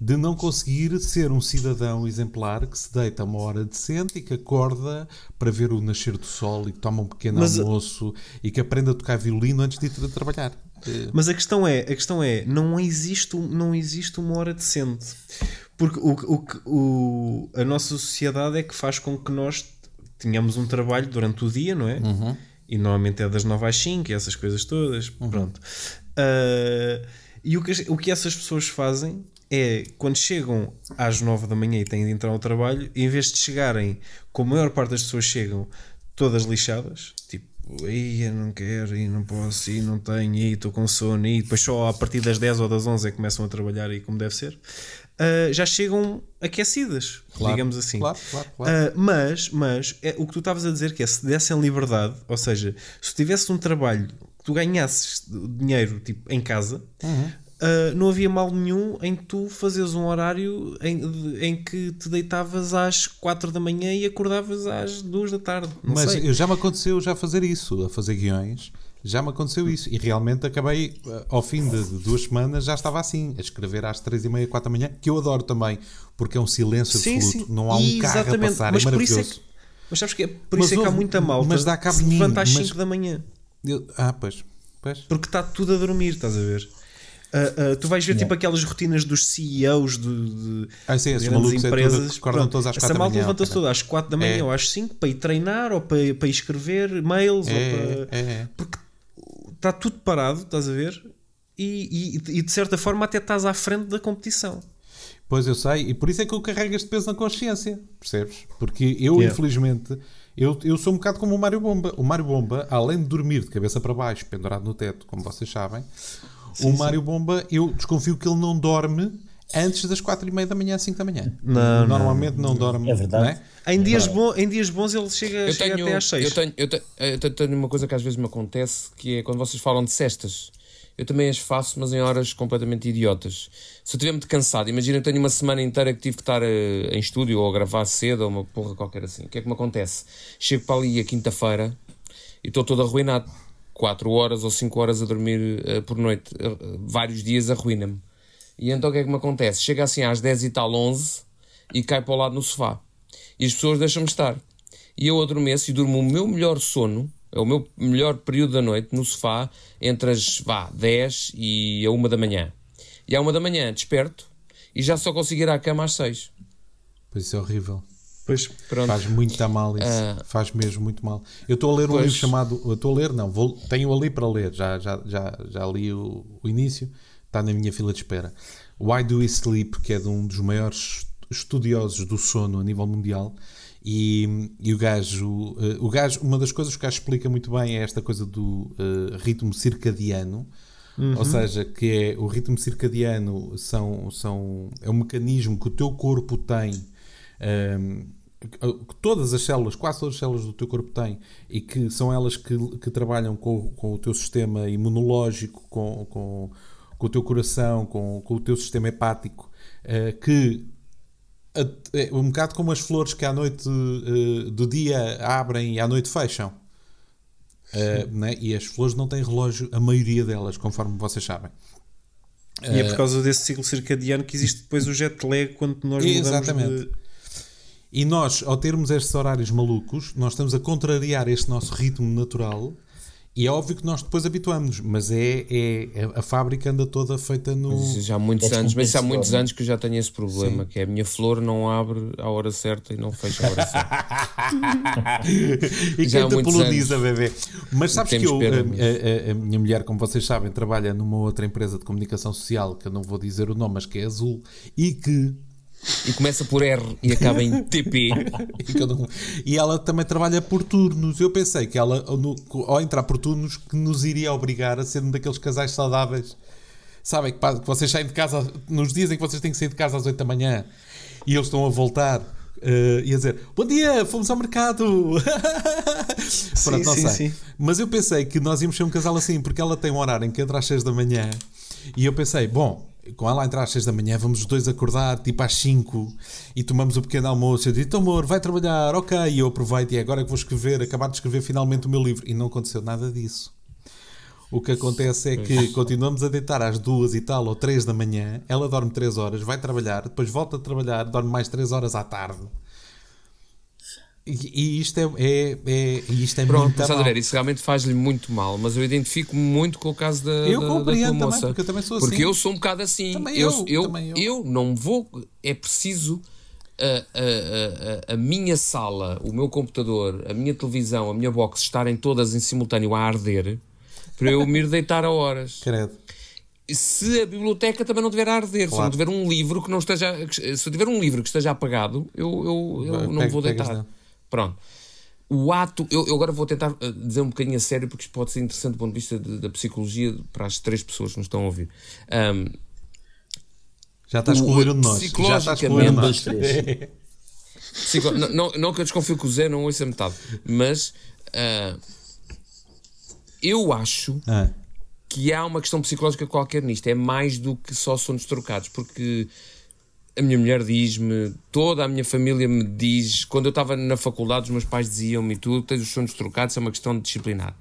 de não conseguir ser um cidadão exemplar que se deita uma hora decente e que acorda para ver o nascer do sol e que toma um pequeno Mas- almoço e que aprende a tocar violino antes de ir trabalhar. Eh, Mas a questão é, a questão é, não existe, não existe uma hora decente. Porque o, o, o- a nossa sociedade é que faz com que nós tenhamos um trabalho durante o dia, não é? E normalmente é das 9 às 5 e essas coisas todas. Pronto. Ah, e o que, o que essas pessoas fazem é quando chegam às 9 da manhã e têm de entrar ao trabalho, em vez de chegarem, como a maior parte das pessoas chegam, todas lixadas, tipo, "Ei, eu não quero, e não posso, e não tenho, e estou com sono, e depois só a partir das 10 ou das 11 é que começam a trabalhar e como deve ser, ah, já chegam aquecidas, Claro, digamos assim. claro, claro, claro. Ah, mas, mas é, o que tu estavas a dizer que é se dessem liberdade, ou seja, se tivesse um trabalho que tu ganhasses dinheiro tipo, em casa, Uhum. ah, não havia mal nenhum em tu fazeres um horário em, em que te deitavas às 4 da manhã e acordavas às 2 da tarde. Não Mas sei. já me aconteceu já fazer isso, a fazer guiões. Já me aconteceu isso. E realmente acabei, eh, ao fim de, de duas semanas, já estava assim, a escrever às três e meia, quatro da manhã, que eu adoro também, porque é um silêncio Sim, absoluto. sim. Não há um carro a passar, mas é por isso é maravilhoso. que, mas sabes que é por Mas isso é que há muita malta mas dá cabo se levanta às mas- 5 da manhã. Eu- ah, pois. pois. Porque está tudo a dormir, estás a ver? Ah, ah, tu vais ver tipo aquelas rotinas dos CEOs de, de Ah, sim, grandes malucos é tudo empresas. todos às essa quatro da malta levanta-se toda às 4 da manhã É. ou às 5 para ir treinar ou para, para ir escrever mails ou É, para... é, é. porque está tudo parado, estás a ver? E, e, e de certa forma até estás à frente da competição. Pois eu sei, e por isso é que eu carrego este peso na consciência, percebes? Porque eu, Yeah. infelizmente, eu, eu sou um bocado como o Mário Bomba. O Mário Bomba, além de dormir de cabeça para baixo, pendurado no teto, como vocês sabem, o Mário Bomba, eu desconfio que ele não dorme antes das 4 e meia da manhã, 5 da manhã. Não, Normalmente não, dorme. É verdade. não é? Em dias, bom, em dias bons ele chega, Eu chega tenho, até às 6. eu, tenho, eu, te- eu te- tenho uma coisa que às vezes me acontece que é quando vocês falam de cestas. Eu também as faço, mas em horas completamente idiotas. Se eu estiver muito cansado, imagina eu tenho uma semana inteira que tive que estar eh, em estúdio ou a gravar cedo ou uma porra qualquer assim. O que é que me acontece? Chego para ali a quinta-feira e estou todo arruinado. 4 horas ou 5 horas a dormir eh, por noite. Eh, vários dias arruina-me. E então o que é que me acontece? Chega assim às 10 e tal, 11 e cai para o lado no sofá. E as pessoas deixam-me estar. E eu adormeço e durmo o meu melhor sono, é o meu melhor período da noite, no sofá, entre as vá, 10 e a 1 da manhã. E à 1 da manhã desperto e já só consigo ir à cama às 6. Pois isso é horrível. Pois, Pronto. Faz muito mal isso. Ah. Faz mesmo muito mal. Eu estou a ler um Pois. livro chamado. Eu estou a ler, não, vou, tenho ali para ler. Já, já, já, já li o, o início. Está na minha fila de espera. Why Do We Sleep, que é de um dos maiores estudiosos do sono a nível mundial. E, e o, gajo, eh, o gajo, uma das coisas que o gajo explica muito bem é esta coisa do eh, ritmo circadiano. Ou seja, que é o ritmo circadiano são, são, é um mecanismo que o teu corpo tem um, que todas as células, quase todas as células do teu corpo têm e que são elas que, que trabalham com, com o teu sistema imunológico, com, com, com o teu coração, com, com o teu sistema hepático, eh, que é um bocado como as flores que à noite eh, do dia abrem e à noite fecham. Eh, né? E as flores não têm relógio, a maioria delas, conforme vocês sabem. e é por causa desse ciclo circadiano que existe depois o jet lag quando nós mudamos Exatamente. de... E nós, ao termos estes horários malucos, nós estamos a contrariar este nosso ritmo natural e é óbvio que nós depois habituamos, mas é, é, é- a fábrica anda toda feita no. Isso já há muitos É anos, mas há muitos anos que eu já tenho esse problema, que é a minha flor não abre à hora certa e não fecha à hora certa. e Já quem te muitos poloniza, bebê. Mas sabes que Temos eu, a, mesmo. a- a- a minha mulher, como vocês sabem, trabalha numa outra empresa de comunicação social, que eu não vou dizer o nome, mas que é Azul, e que E começa por R e acaba em TP. E, ela também trabalha por turnos. Eu pensei que ela, no- ao entrar por turnos, que nos iria obrigar a ser um daqueles casais saudáveis Sabem que, que vocês saem de casa nos dias em que vocês têm que sair de casa às 8 da manhã e eles estão a voltar e a dizer Bom dia, fomos ao mercado. Pronto, não sim, sei. sim. Mas eu pensei que nós íamos ser um casal assim, porque ela tem um horário em que entra às 6 da manhã e eu pensei, bom. Com ela a entrar às 6 da manhã, vamos os dois acordar tipo às 5 e tomamos o pequeno almoço. Eu disse: "Então, amor, vai trabalhar, ok. E eu aproveito e é agora que vou escrever, acabar de escrever finalmente o meu livro. E não aconteceu nada disso. O que acontece é que continuamos a deitar às duas e tal ou três da manhã. Ela dorme três horas, vai trabalhar, depois volta a trabalhar, dorme mais três horas à tarde. E, e isto é, é, é- isto é Pronto, muito estás a ver, isso realmente faz-lhe muito mal, mas eu identifico muito com o caso da, Eu da, da compreendo tua também, moça. porque eu também sou Porque assim. eu sou um bocado assim. Também eu, eu, eu, também eu. eu não vou. É preciso a, a, a, a minha sala, o meu computador, a minha televisão, a minha box estarem todas em simultâneo a arder para eu me ir deitar a horas. Credo. se a biblioteca também não tiver a arder, se eu não Claro. tiver um livro que não esteja, se tiver um livro que esteja apagado, eu, eu, eu Vai, não pega- vou deitar. Pronto. O ato, eu, eu agora vou tentar eh, dizer um bocadinho a sério, porque isto pode ser interessante do ponto de vista de- da psicologia para as três pessoas que nos estão a ouvir. Ahm, Já está a excluir um de nós. Já está a excluir um de Um, nós. dois, três. psico- não, não, não que eu desconfio que o Zé não ouça metade, mas ah, eu acho Ah, que há uma questão psicológica qualquer nisto. É mais do que só sonos trocados, porque a minha mulher diz-me, toda a minha família me diz, quando eu estava na faculdade, os meus pais diziam-me, tu tens os sonos trocados, é uma questão de disciplinar.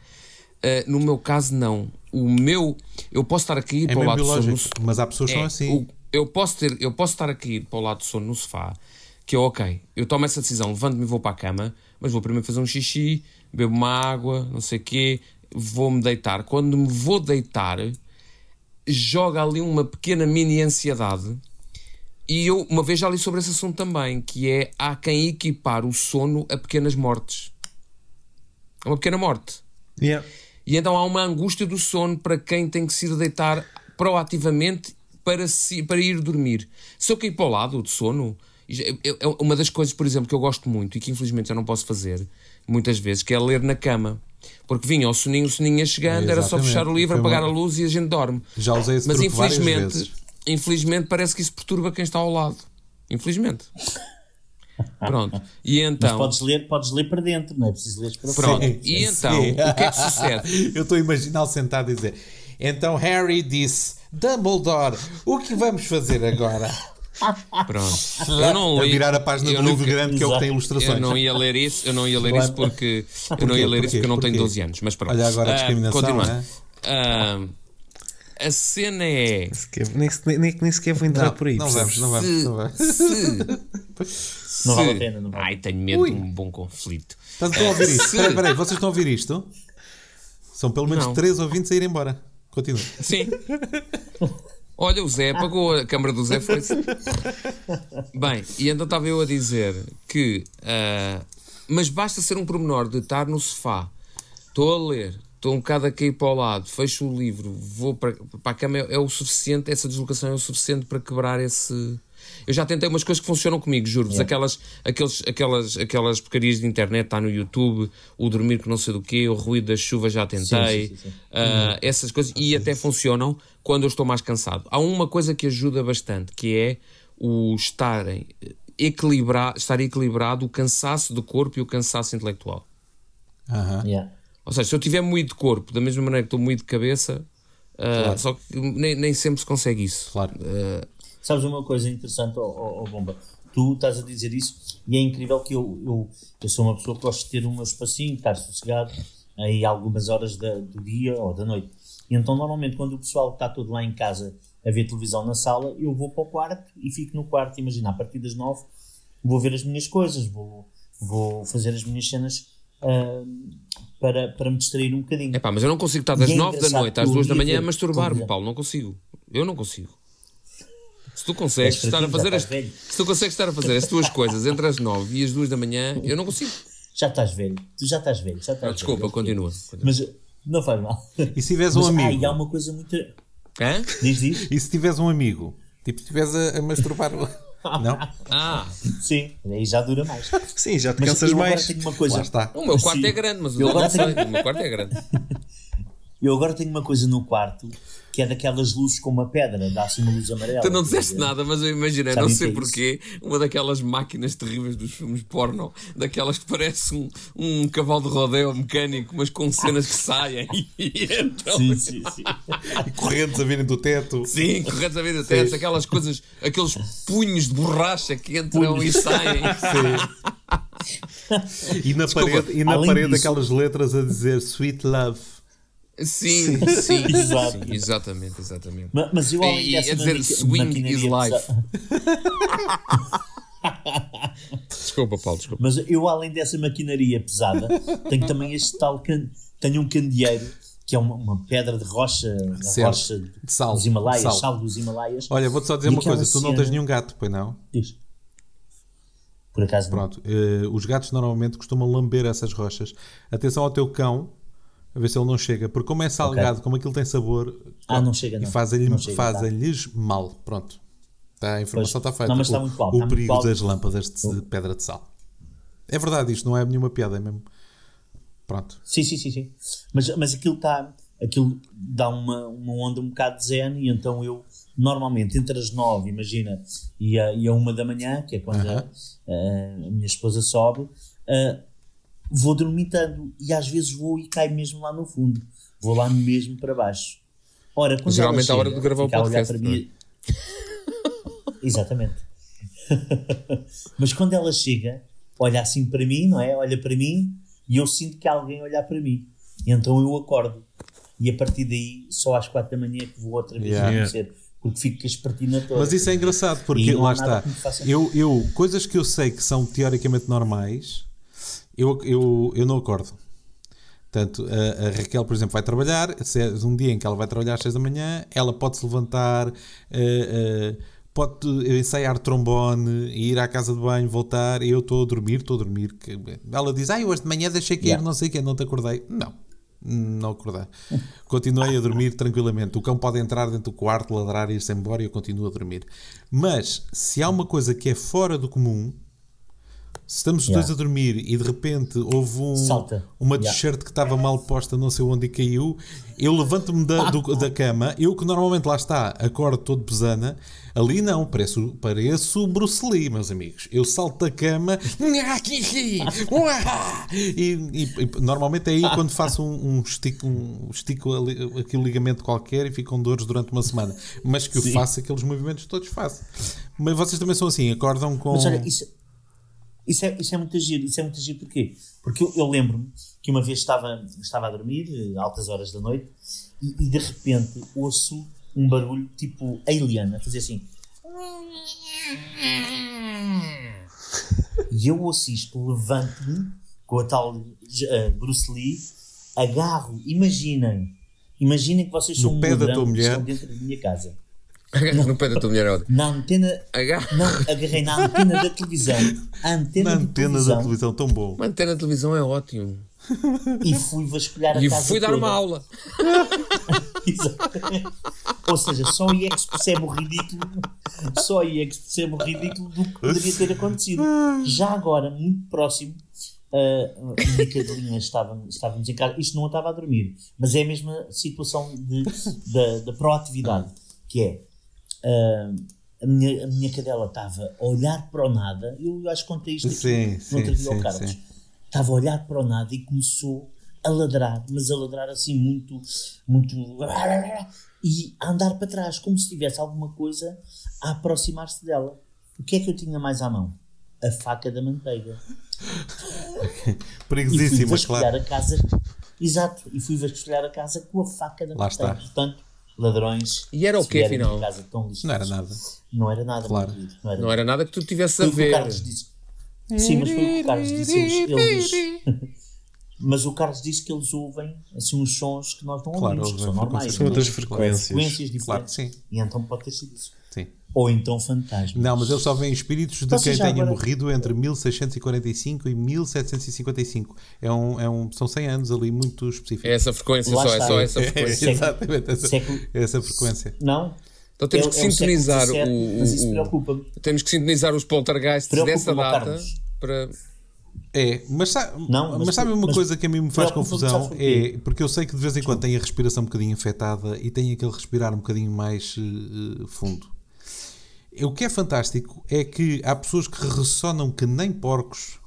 Ah, no meu caso, não. O meu, eu posso estar aqui é para o lado do sono. biológico. Mas há pessoas que são É, assim. o- eu, posso ter, eu posso estar aqui para o lado do sono no sofá, que é ok, eu tomo essa decisão, levanto-me e vou para a cama, mas vou primeiro fazer um xixi, bebo uma água, não sei o quê, vou-me deitar. Quando me vou deitar, joga ali uma pequena mini ansiedade. E eu uma vez já li sobre esse assunto também, que é há quem equipar o sono a pequenas mortes. É uma pequena morte. Yeah. E então há uma angústia do sono para quem tem que se ir deitar proativamente para, se, para ir dormir. Se eu cair para o lado de sono, é uma das coisas, por exemplo, que eu gosto muito e que infelizmente eu não posso fazer muitas vezes, que é ler na cama. Porque vinha o soninho, o soninho ia chegando, era só fechar o livro, apagar a luz e a gente dorme. Já usei esse Mas infelizmente. Infelizmente parece que isso perturba quem está ao lado. Infelizmente. Pronto. E Mas então. podes ler, podes ler para dentro, não é preciso ler para Pronto. fora. E então, o que é que sucede? Eu estou a imaginar sentado a dizer. Então Harry disse: Dumbledore, o que vamos fazer agora? Pronto. Eu não a li. virar a página do livro grande que é o que tem ilustrações. Eu não ia ler isso, eu não ia ler isso porque eu não ia ler isso porque eu não tenho Porquê? 12 anos, mas pronto. Olha agora a Ah, discriminação, continuando. né? Ah, a cena é Sequer- Nem, nem, nem, nem sequer vou entrar Não, por aí. não vamos, não vamos, se, não vamos. se, Não vale a pena, não vale. Ai, tenho medo Ui. de um bom conflito. Estás a ouvir isto? Se- Espera aí, espera aí, vocês estão a ouvir isto? São pelo menos Não. três ouvintes a ir embora. Continua. Sim. Olha, o Zé apagou, a câmara do Zé foi. Bem, e então estava eu a dizer que. ah, mas basta ser um pormenor de estar no sofá, estou a ler, estou um bocado a cair para o lado, fecho o livro, vou para, para a cama, é, é o suficiente, essa deslocação é o suficiente para quebrar esse. Eu já tentei umas coisas que funcionam comigo, juro-vos. Aquelas, aqueles, aquelas, aquelas porcarias de internet, está no YouTube, o dormir que não sei do quê, o ruído da chuva já tentei, sim, sim, sim. ah, essas coisas, e até funcionam quando eu estou mais cansado. Há uma coisa que ajuda bastante, que é o estarem equilibrar, estar equilibrado o cansaço do corpo e o cansaço intelectual. Aham. Yeah. Ou seja, se eu tiver moído de corpo, da mesma maneira que estou moído de cabeça, ah, só que nem, nem sempre se consegue isso. Claro. Ah, Sabes uma coisa interessante, ó ó- ó Bomba? Tu estás a dizer isso e é incrível que eu, eu, eu sou uma pessoa que gosto de ter o meu espacinho, estar sossegado aí algumas horas da- do dia ou da noite. E então, normalmente, quando o pessoal está todo lá em casa a ver televisão na sala, eu vou para o quarto e fico no quarto. Imagina, a partir das nove vou ver as minhas coisas, vou, vou fazer as minhas cenas ah, para, para me distrair um bocadinho. É pá, mas eu não consigo estar das E é 9 da noite às que o 2 da manhã a masturbar-me. Paulo. Não consigo. Eu não consigo. Se tu consegues estar a fazer as, velho. se tu consegues estar a fazer as tuas coisas entre as 9 e as 2 da manhã, eu não consigo. Já estás velho, tu já estás velho, já estás Ah, desculpa, velho. continua. Mas não faz mal. E se tiveres um Mas, ah, amigo? e há uma coisa muito. Hã? Diz, diz? E se tiveres um amigo? Tipo, se estiveres a, a masturbar. Não? Ah, Sim, aí já dura mais. Sim, já te Mas cansas eu agora mais. tenho uma coisa. Lá está. o meu quarto Sim. é grande, mas o Eu agora sei. tenho- O meu quarto é grande. Eu agora tenho uma coisa no quarto que é daquelas luzes com uma pedra, dá assim uma luz amarela. Tu não disseste nada, mas eu imaginei, Sabem não sei é isso? porquê, uma daquelas máquinas terríveis dos filmes porno, daquelas que parece um, um cavalo de rodeio mecânico, mas com cenas que saem e entram. Sim, sim, sim. E correntes a virem do teto. Sim, correto a vida teto, aquelas coisas, aqueles punhos de borracha que entram e saem. E na Desculpa, parede, e na parede disso- aquelas letras a dizer Sweet Love. Sim, sim, Exato. sim, exatamente, exatamente. Ma- Mas eu além E- dessa a dizer, swing maquinaria is life. Desculpa, Paulo, desculpa. Mas eu além dessa maquinaria pesada, tenho também este tal can... tenho um candeeiro que é uma, uma pedra de rocha, rocha De sal. dos Himalaias, Sal. sal. dos Himalaias. Olha, vou-te só dizer E uma coisa: tu não cena- tens nenhum gato, pois não? Diz. Por acaso não. Pronto, eh, os gatos normalmente costumam lamber essas rochas. Atenção ao teu cão, a ver se ele não chega, porque como é salgado, como aquilo tem sabor, Ah, não chega, e não. chega, tá. fazem-lhes mal. Pronto, tá, a informação Pois. está feita. Não, mas está o muito alto, o está muito perigo das lâmpadas de, de pedra de sal. É verdade, isto não é nenhuma piada, é mesmo. Pronto. Sim, sim, sim, sim. Mas, mas aquilo está. Aquilo dá uma, uma onda um bocado zen e então eu normalmente entre as nove, imagina, e a, e a uma da manhã, que é quando a, a- a minha esposa sobe, ah, vou dormitando e às vezes vou e caio mesmo lá no fundo. Vou lá mesmo para baixo. Ora, quando Geralmente ela à hora chega, de gravar o a podcast, para mim- Exatamente. Mas quando ela chega, olha assim para mim, não é? Olha para mim e eu sinto que há alguém a olhar para mim. E então eu acordo. E a partir daí, só às quatro da manhã é que vou outra vez Yeah. adormecer. Porque fico com a espartina toda. Mas isso é engraçado, porque lá está. Eu, eu, coisas que eu sei que são teoricamente normais, eu, eu, eu não acordo. Portanto, a, a Raquel, por exemplo, vai trabalhar. Se é um dia em que ela vai trabalhar às 6 da manhã, ela pode se levantar, eh, eh, pode ensaiar trombone, ir à casa de banho, voltar. E eu estou a dormir, estou a dormir. Ela diz: Ai, hoje de manhã deixei cair, Yeah. não sei o que, não te acordei. Não. Não acordei. Continuei a dormir tranquilamente. O cão pode entrar dentro do quarto, ladrar e ir-se embora e eu continuo a dormir. Mas se há uma coisa que é fora do comum, se estamos os Yeah. dois a dormir e de repente houve um, Salta. uma Yeah. t-shirt que estava mal posta, não sei onde e caiu, eu levanto-me da, do- da cama, eu que normalmente lá está, acordo todo pesana, ali não, pareço, pareço o Bruce Lee, meus amigos. Eu salto da cama e, e- e normalmente é aí quando faço um, um estico, um, estico ali, aquele ligamento qualquer e fico com dores durante uma semana. Mas que eu faço aqueles movimentos todos faço. Mas vocês também são assim, acordam com. Mas olha, isso, isso, é, isso é muito giro. Isso é muito giro porquê? Porque eu, eu lembro-me que uma vez estava, estava a dormir, eh, altas horas da noite, e, e de repente ouço um barulho tipo alien, a fazer assim. E eu ouço isto, levanto-me com a tal eh, Bruce Lee, agarro, imaginem, imaginem que vocês No são um pé da tua que mulher. estão dentro da minha casa. No pé da tua mulher ótimo. Na antena, Agarra- não, agarrei na antena da televisão, a antena, Na antena televisão, da televisão, tão bom. Uma antena de televisão é ótimo. e fui vasculhar a E casa fui dar toda. uma aula. Exatamente. Ou seja, só aí é que se percebe o ridículo, só aí é que se percebe o ridículo do que poderia ter acontecido. Já agora, muito próximo, uh, a minha cadelinha estava, estávamos em casa, isto não estava a dormir, mas é a mesma situação de, da, da proatividade, que é uh, a, minha, a minha cadela estava a olhar para o nada, eu acho que contei isto aqui Sim, no outro sim, dia ao sim, Carlos. sim. Estava a olhar para o nada e começou a ladrar, mas a ladrar assim muito, muito. e a andar para trás, como se tivesse alguma coisa a aproximar-se dela. O que é que eu tinha mais à mão? A faca da manteiga. Perigosíssima, claro. a casa. Exato, e fui vasculhar a casa com a faca da Lá manteiga. está. Portanto, ladrões. E era o quê, afinal? Não era nada. Não era nada, Claro. querido, não era Não era nada que tu tivesse foi a o que o ver. Carlos disse. Sim, mas foi o que o Carlos disse. Eles, eles- mas o Carlos disse que eles ouvem assim uns sons que nós não Claro, ouvimos, que são ouvem normais. frequências. São é? outras frequências. frequências diferentes. Claro sim. E então pode ter sido isso. Sim. Ou então fantasmas. Não, mas eles só veem espíritos de quem tenha agora- morrido entre 1645 e 1755. É um, é um, são 100 anos ali muito específicos. É essa frequência Lá só, é só essa É, frequência. Século- exatamente, essa, século- essa frequência. Não? Então temos É- que é o sintonizar o, Mas isso o- preocupa-me. temos que sintonizar os poltergeists dessa data Carlos. para. É, mas, sa- Não, mas, mas- sabe uma mas coisa que a mim me faz confusão? É porque eu sei que de vez em quando tem a respiração um bocadinho afetada e tem aquele respirar um bocadinho mais eh, fundo. O que é fantástico é que há pessoas que ressonam que nem porcos,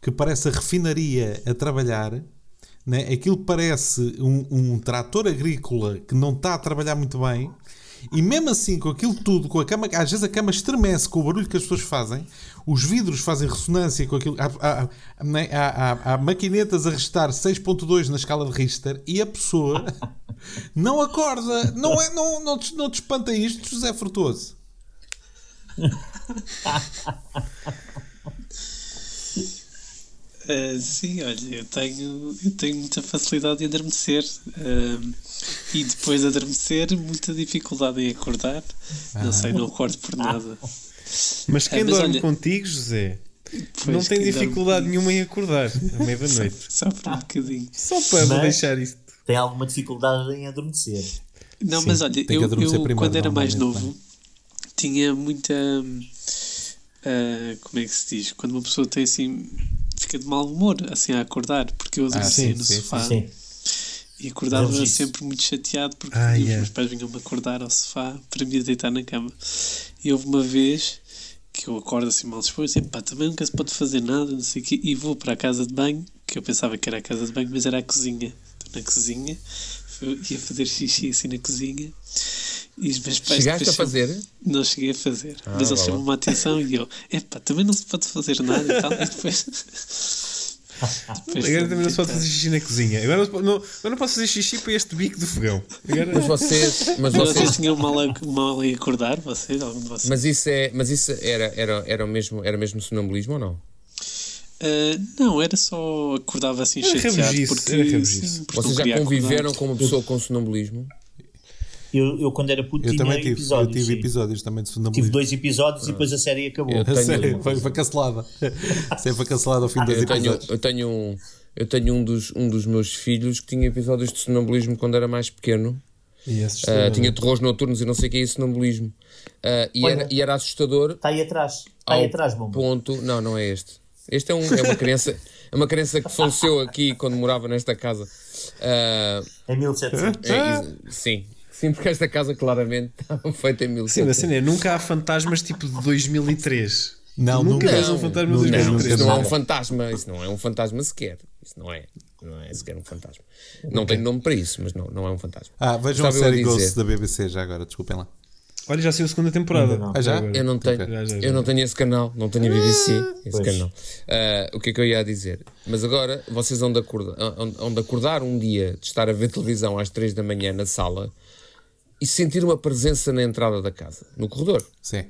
que parece a refinaria a trabalhar, né? aquilo parece um, um trator agrícola que não está a trabalhar muito bem, e mesmo assim, com aquilo tudo, com a cama, às vezes a cama estremece com o barulho que as pessoas fazem, os vidros fazem ressonância com aquilo. Há, há- há- né? há- maquinetas a restar 6.2 na escala de Richter e a pessoa não acorda. Não, é, não, não, te, não te espanta isto, José Frutuoso. Ah, sim, olha, eu tenho, eu tenho muita facilidade em adormecer. Ah, e depois de adormecer, muita dificuldade em acordar. Não sei, não acordo por nada. Mas quem É, mas dorme olha- contigo, José, Pois, não tem dificuldade nenhuma em acordar à meia da noite. Só por um bocadinho. Só para Mas- deixar isto. Tem alguma dificuldade em adormecer. Não, Sim, mas olha, eu, eu primeiro, quando era mais novo tinha muita. ah, como é que se diz? Quando uma pessoa tem assim. fica de mau humor assim a acordar, porque eu adormecia sim, no sim, sofá Sim. e acordava isso. sempre muito chateado porque Ah, os yeah. meus pais vinham-me acordar ao sofá para me deitar na cama. E houve uma vez que eu acordo assim mal disposto e pá, também nunca se pode fazer nada, não sei o quê, e vou para a casa de banho, que eu pensava que era a casa de banho, mas era a cozinha. Estou na cozinha, eu ia fazer xixi assim na cozinha. E os meus pais Chegaste a fazer? chamam- Não cheguei a fazer, Ah, mas eles chamam-me a atenção e eu, epá, também não se pode fazer nada e tal, e depois. depois Agora também não se pode fazer xixi na cozinha. Agora não, não, agora não posso fazer xixi para este bico do fogão. Agora, Mas vocês, mas vocês vocês, tinham mal a, mal em acordar, vocês? Algum de vocês? mas isso é, mas isso era, era, era o mesmo, era mesmo sonambulismo ou não? Ah, não, era só acordava assim Era chateado rabugice, porque, era sim, porque Vocês já conviveram acordar. com uma pessoa com sonambulismo? Eu, eu quando era puto, Eu tinha também tive, episódios. eu tive sim. episódios também de Tive sonambulismo. dois episódios e depois a série acabou. Eu A tenho- sério, foi, foi cancelada. Sempre foi cancelada ao fim dos Eu tenho, episódios. eu tenho, um, eu tenho um, dos, um dos meus filhos que tinha episódios de sonambulismo quando era mais pequeno. E Ah, assustador. tinha terrores noturnos e não sei o que é isso, sonambulismo. Ah, e, Olha. era, e era assustador Está aí atrás. Está aí atrás, bomba. ponto. Não, não é este. Este é, um, é uma criança. É uma criança que faleceu aqui quando morava nesta casa. Ah, Em 1700. é, sim. Sim, porque esta casa claramente estava feita em Sim, 1700. mas assim, é, nunca há fantasmas tipo de 2003. Não, nunca nunca. vês um fantasma de Nunca, 2003. Isso não é um fantasma, isso não é um fantasma sequer. Isso não é, não é sequer um fantasma. Não tem nome para isso, mas não, não é um fantasma. Ah, vejam a Estava eu a série. Ghost da BBC já agora, desculpem lá. Olha, já saiu a segunda temporada. Ainda não. Ah, já? Eu não tenho, Já, já, já. eu não tenho esse canal, não tenho a BBC, esse Pois. canal. Ah, o que é que eu ia dizer? Mas agora vocês vão de, acordar, vão de acordar um dia de estar a ver televisão às 3 da manhã na sala e sentir uma presença na entrada da casa, no corredor, Sim.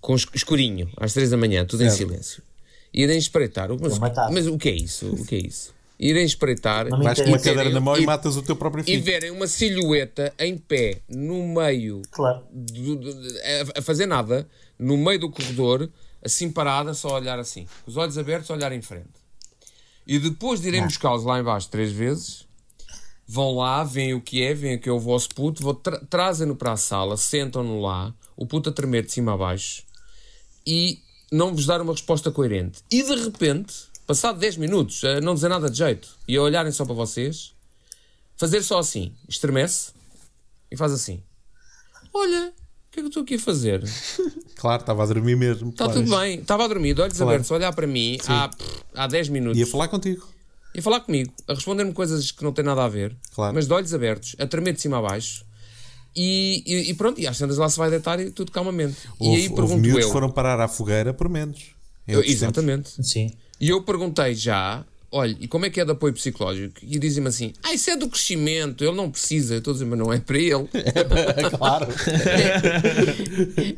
com es- escurinho, às 3 da manhã, tudo em silêncio. E irem espreitar. Mas, mas o que é isso? O que é isso? Irem espreitar Vais com uma cadeira na mão e e- matas o teu próprio e filho. verem uma silhueta em pé no meio Claro. do- do- a- a fazer nada no meio do corredor, assim parada, só a olhar assim, com os olhos abertos, a olhar em frente. E depois de irem buscá-los lá embaixo três vezes, vão lá, veem o que é, veem que é o vosso puto, tra trazem-no para a sala, sentam-no lá, o puto a tremer de cima a baixo e não vos dar uma resposta coerente. E de repente, passado 10 minutos, a não dizer nada de jeito e a olharem só para vocês, fazer só assim, estremece e faz assim. Olha, o que é que eu estou aqui a fazer? Claro, estava a dormir mesmo. Está claro. tudo bem. Estava a dormir, de olhos Claro. abertos, a olhar para mim há, há 10 minutos. Ia falar contigo. E a falar comigo, a responder-me coisas que não têm nada a ver, Claro. mas de olhos abertos, a tremer de cima a baixo. E, e, e pronto, e às tantas lá se vai deitar e tudo calmamente. e Houve, aí houve pergunto eu. foram parar à fogueira por menos. Eu- exatamente. Sim. E eu perguntei já, olha, e como é que é de apoio psicológico? E dizem-me assim, ah, isso é do crescimento, ele não precisa. Eu estou a dizer, mas não é para ele. claro.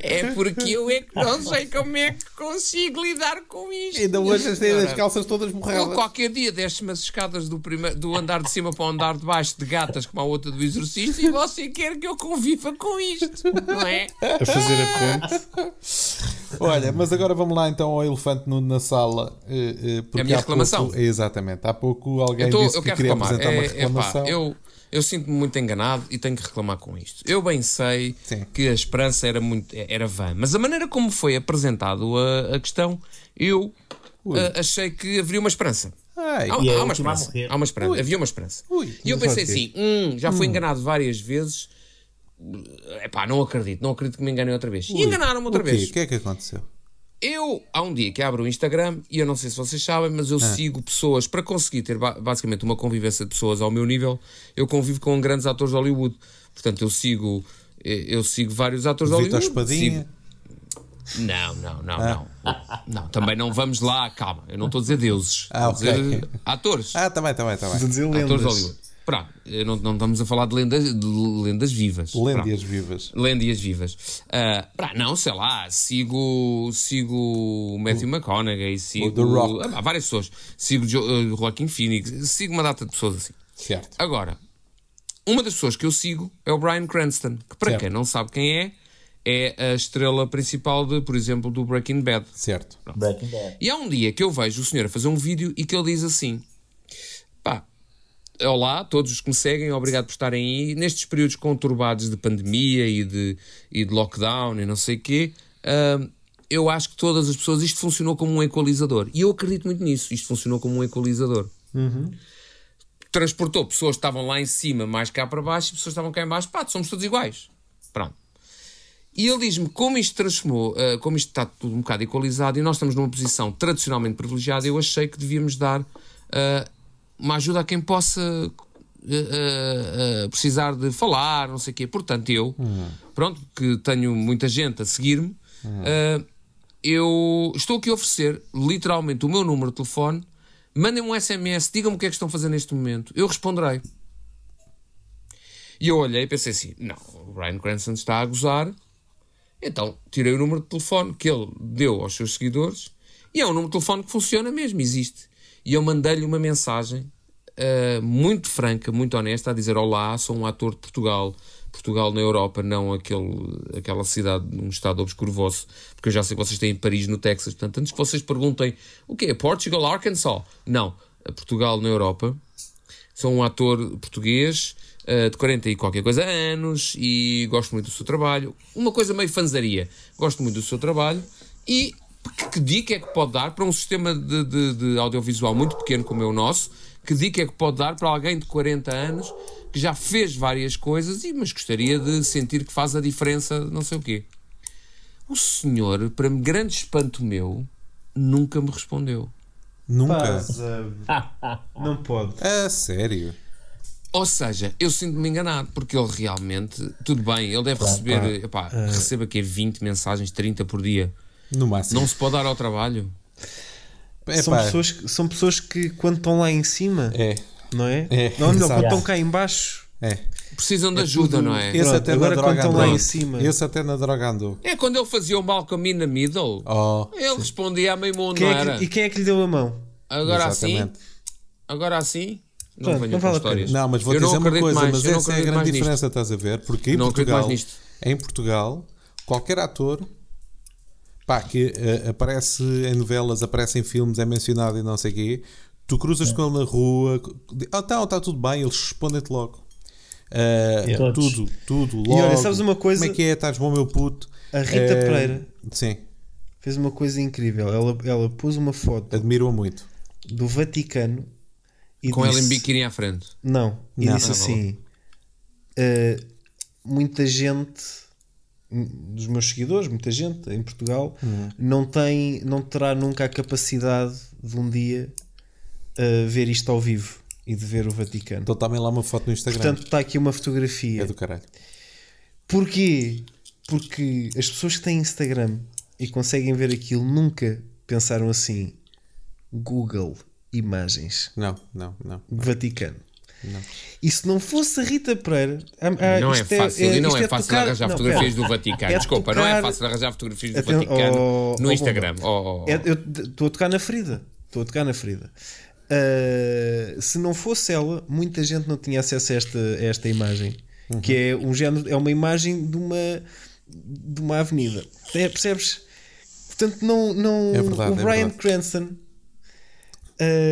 É porque eu é que não sei como é que consigo lidar com isto. Ainda hoje as, as calças todas Eu morreram. qualquer dia desce-me as escadas do, primeiro, do andar de cima para o andar de baixo de gatas como a outra do exorcista e você quer que eu conviva com isto, não é? A fazer a ponte. Olha, mas agora vamos lá então ao elefante no- na sala. eh, eh, porque a minha reclamação. Pouco, exatamente. Há pouco alguém Eu, tô- disse eu que quero queria reclamar. apresentar uma É, é pá, reclamação. eu eu sinto-me muito enganado e tenho que reclamar com isto. Eu bem sei Sim. que a esperança era, muito, era vã, mas a maneira como foi apresentado a, a questão, eu ah, achei que haveria uma esperança. Ai, Há, há a uma a esperança. Há uma esperança. Havia uma esperança. Ui, e eu pensei assim: hum, já fui enganado várias vezes. Epá, não acredito, não acredito que me enganei outra vez. E enganaram-me outra o vez. O que é que aconteceu? Eu, há um dia que abro o Instagram, e eu não sei se vocês sabem, mas eu sigo pessoas, para conseguir ter ba- basicamente uma convivência de pessoas ao meu nível, eu convivo com grandes atores de Hollywood. Portanto, eu sigo, eh, eu sigo vários atores de Vitor Hollywood. Espadinha? Sigo- Não, não, não, não. Não, também não vamos lá, calma. Eu não estou a dizer deuses. Ah, estou a dizer ok. atores. Ah, a bem. dizer atores de. Hollywood. Pronto, eu não, não estamos a falar de lendas, de lendas vivas. Pronto. Lêndias vivas. Lêndias vivas. Ah, pá, não, sei lá, sigo, sigo o Matthew McConaughey, sigo The Rock. ah, várias pessoas. Sigo Jo- uh, Joaquin Phoenix, sigo uma data de pessoas assim. Certo. Agora, uma das pessoas que eu sigo é o Brian Cranston, que para Certo. quem não sabe quem é, é a estrela principal, de, por exemplo, do Breaking Bad. Certo. Breaking Bad. E há um dia que eu vejo o senhor a fazer um vídeo e que ele diz assim: olá, todos os que me seguem, obrigado por estarem aí. Nestes períodos conturbados de pandemia e de, e de lockdown e não sei o quê, hum, eu acho que todas as pessoas, isto funcionou como um equalizador. E eu acredito muito nisso, isto funcionou como um equalizador. Transportou pessoas que estavam lá em cima, mais cá para baixo, e pessoas que estavam cá em baixo, pá, somos todos iguais. Pronto. E ele diz-me como isto transformou, ah, como isto está tudo um bocado equalizado e nós estamos numa posição tradicionalmente privilegiada, eu achei que devíamos dar ah, uma ajuda a quem possa ah, ah, precisar de falar, não sei o quê. Portanto, eu, pronto, que tenho muita gente a seguir-me, ah, eu estou aqui a oferecer literalmente o meu número de telefone. Mandem-me um SMS, digam-me o que é que estão a fazer neste momento. Eu responderei. E eu olhei e pensei assim: não, o Brian Cranston está a gozar. Então tirei o número de telefone que ele deu aos seus seguidores e é um número de telefone que funciona mesmo, existe. E eu mandei-lhe uma mensagem ah, muito franca, muito honesta, a dizer: Olá, sou um ator de Portugal. Portugal na Europa, não aquele, aquela cidade num estado obscuro vosso, porque eu já sei que vocês têm Paris no Texas. Portanto, antes que vocês perguntem o que é Portugal, Arkansas? Não, Portugal na Europa. Sou um ator português eh, de 40 e qualquer coisa anos e gosto muito do seu trabalho. Uma coisa meio fanzaria. Gosto muito do seu trabalho e que, que dica é que pode dar para um sistema de, de- de audiovisual muito pequeno como é o nosso? Que dica é que pode dar para alguém de 40 anos que já fez várias coisas, e mas gostaria de sentir que faz a diferença, não sei o quê? O senhor, para grande espanto meu, nunca me respondeu. Nunca. Não pode. A sério. Ou seja, eu sinto-me enganado, porque ele realmente, tudo bem, ele deve receber, epá, recebe aqui 20 mensagens, 30 por dia. No máximo. Não se pode dar ao trabalho. É são, pá, pessoas, que- são pessoas que quando estão lá em cima, É. não é? É, não, exato. quando estão cá em baixo. É. Precisam de ajuda, não é? Esse Pronto, até agora na quando estão lá em cima. Esse até na droga andou. É quando ele fazia o Malcolm in the Middle. Oh, ele respondia a meio mundo, Quem não é era? que- e quem é que lhe deu a mão? Agora assim, exatamente. agora assim, não Pronto, venham não com vale a histórias. Não, mas vou Eu dizer uma acredito coisa, mais, mas eu não essa é a acredito grande mais nisto. diferença, estás a ver? Porque em Não acredito mais Portugal, nisto. em Portugal, qualquer ator pá, que eh, aparece em novelas, aparece em filmes, é mencionado e não sei o quê, tu cruzas com ele na rua, ah, tá, tá tudo bem, eles respondem-te logo. Eh, Yeah. Tudo, tudo, logo. olha, sabes uma coisa? Como é que é? Estás bom, meu puto? A Rita Eh, Pereira Sim, fez uma coisa incrível. Ela, ela pôs uma foto admiro-a muito. do Vaticano e Com ela em disse, biquíni à frente. Não, e Não. disse Ah, assim: "Uh, muita gente dos meus seguidores, muita gente em Portugal, Hum. não tem, não terá nunca a capacidade de um dia uh, ver isto ao vivo e de ver o Vaticano. Então também lá uma foto no Instagram. Portanto, está aqui uma fotografia. é do caralho. Porquê? Porque as pessoas que têm Instagram e conseguem ver aquilo nunca pensaram assim: Google Imagens, Não, não, não. Vaticano. Não. E se não fosse a Rita Pereira, ah, ah, não é isto fácil, e não isto é, fácil tocar- arranjar não, fotografias pera. do Vaticano. É Desculpa, não é tocar- fácil arranjar fotografias do Aten- Vaticano oh, no oh, Instagram. Oh, oh, oh. É, eu estou a tocar na ferida. Estou a tocar na ferida. Ah, se não fosse ela, muita gente não tinha acesso a esta, a esta imagem. Uhum. Que é um género, é uma imagem de uma, de uma avenida. É, percebes? Portanto, não, não, É verdade, o é Brian. Cranston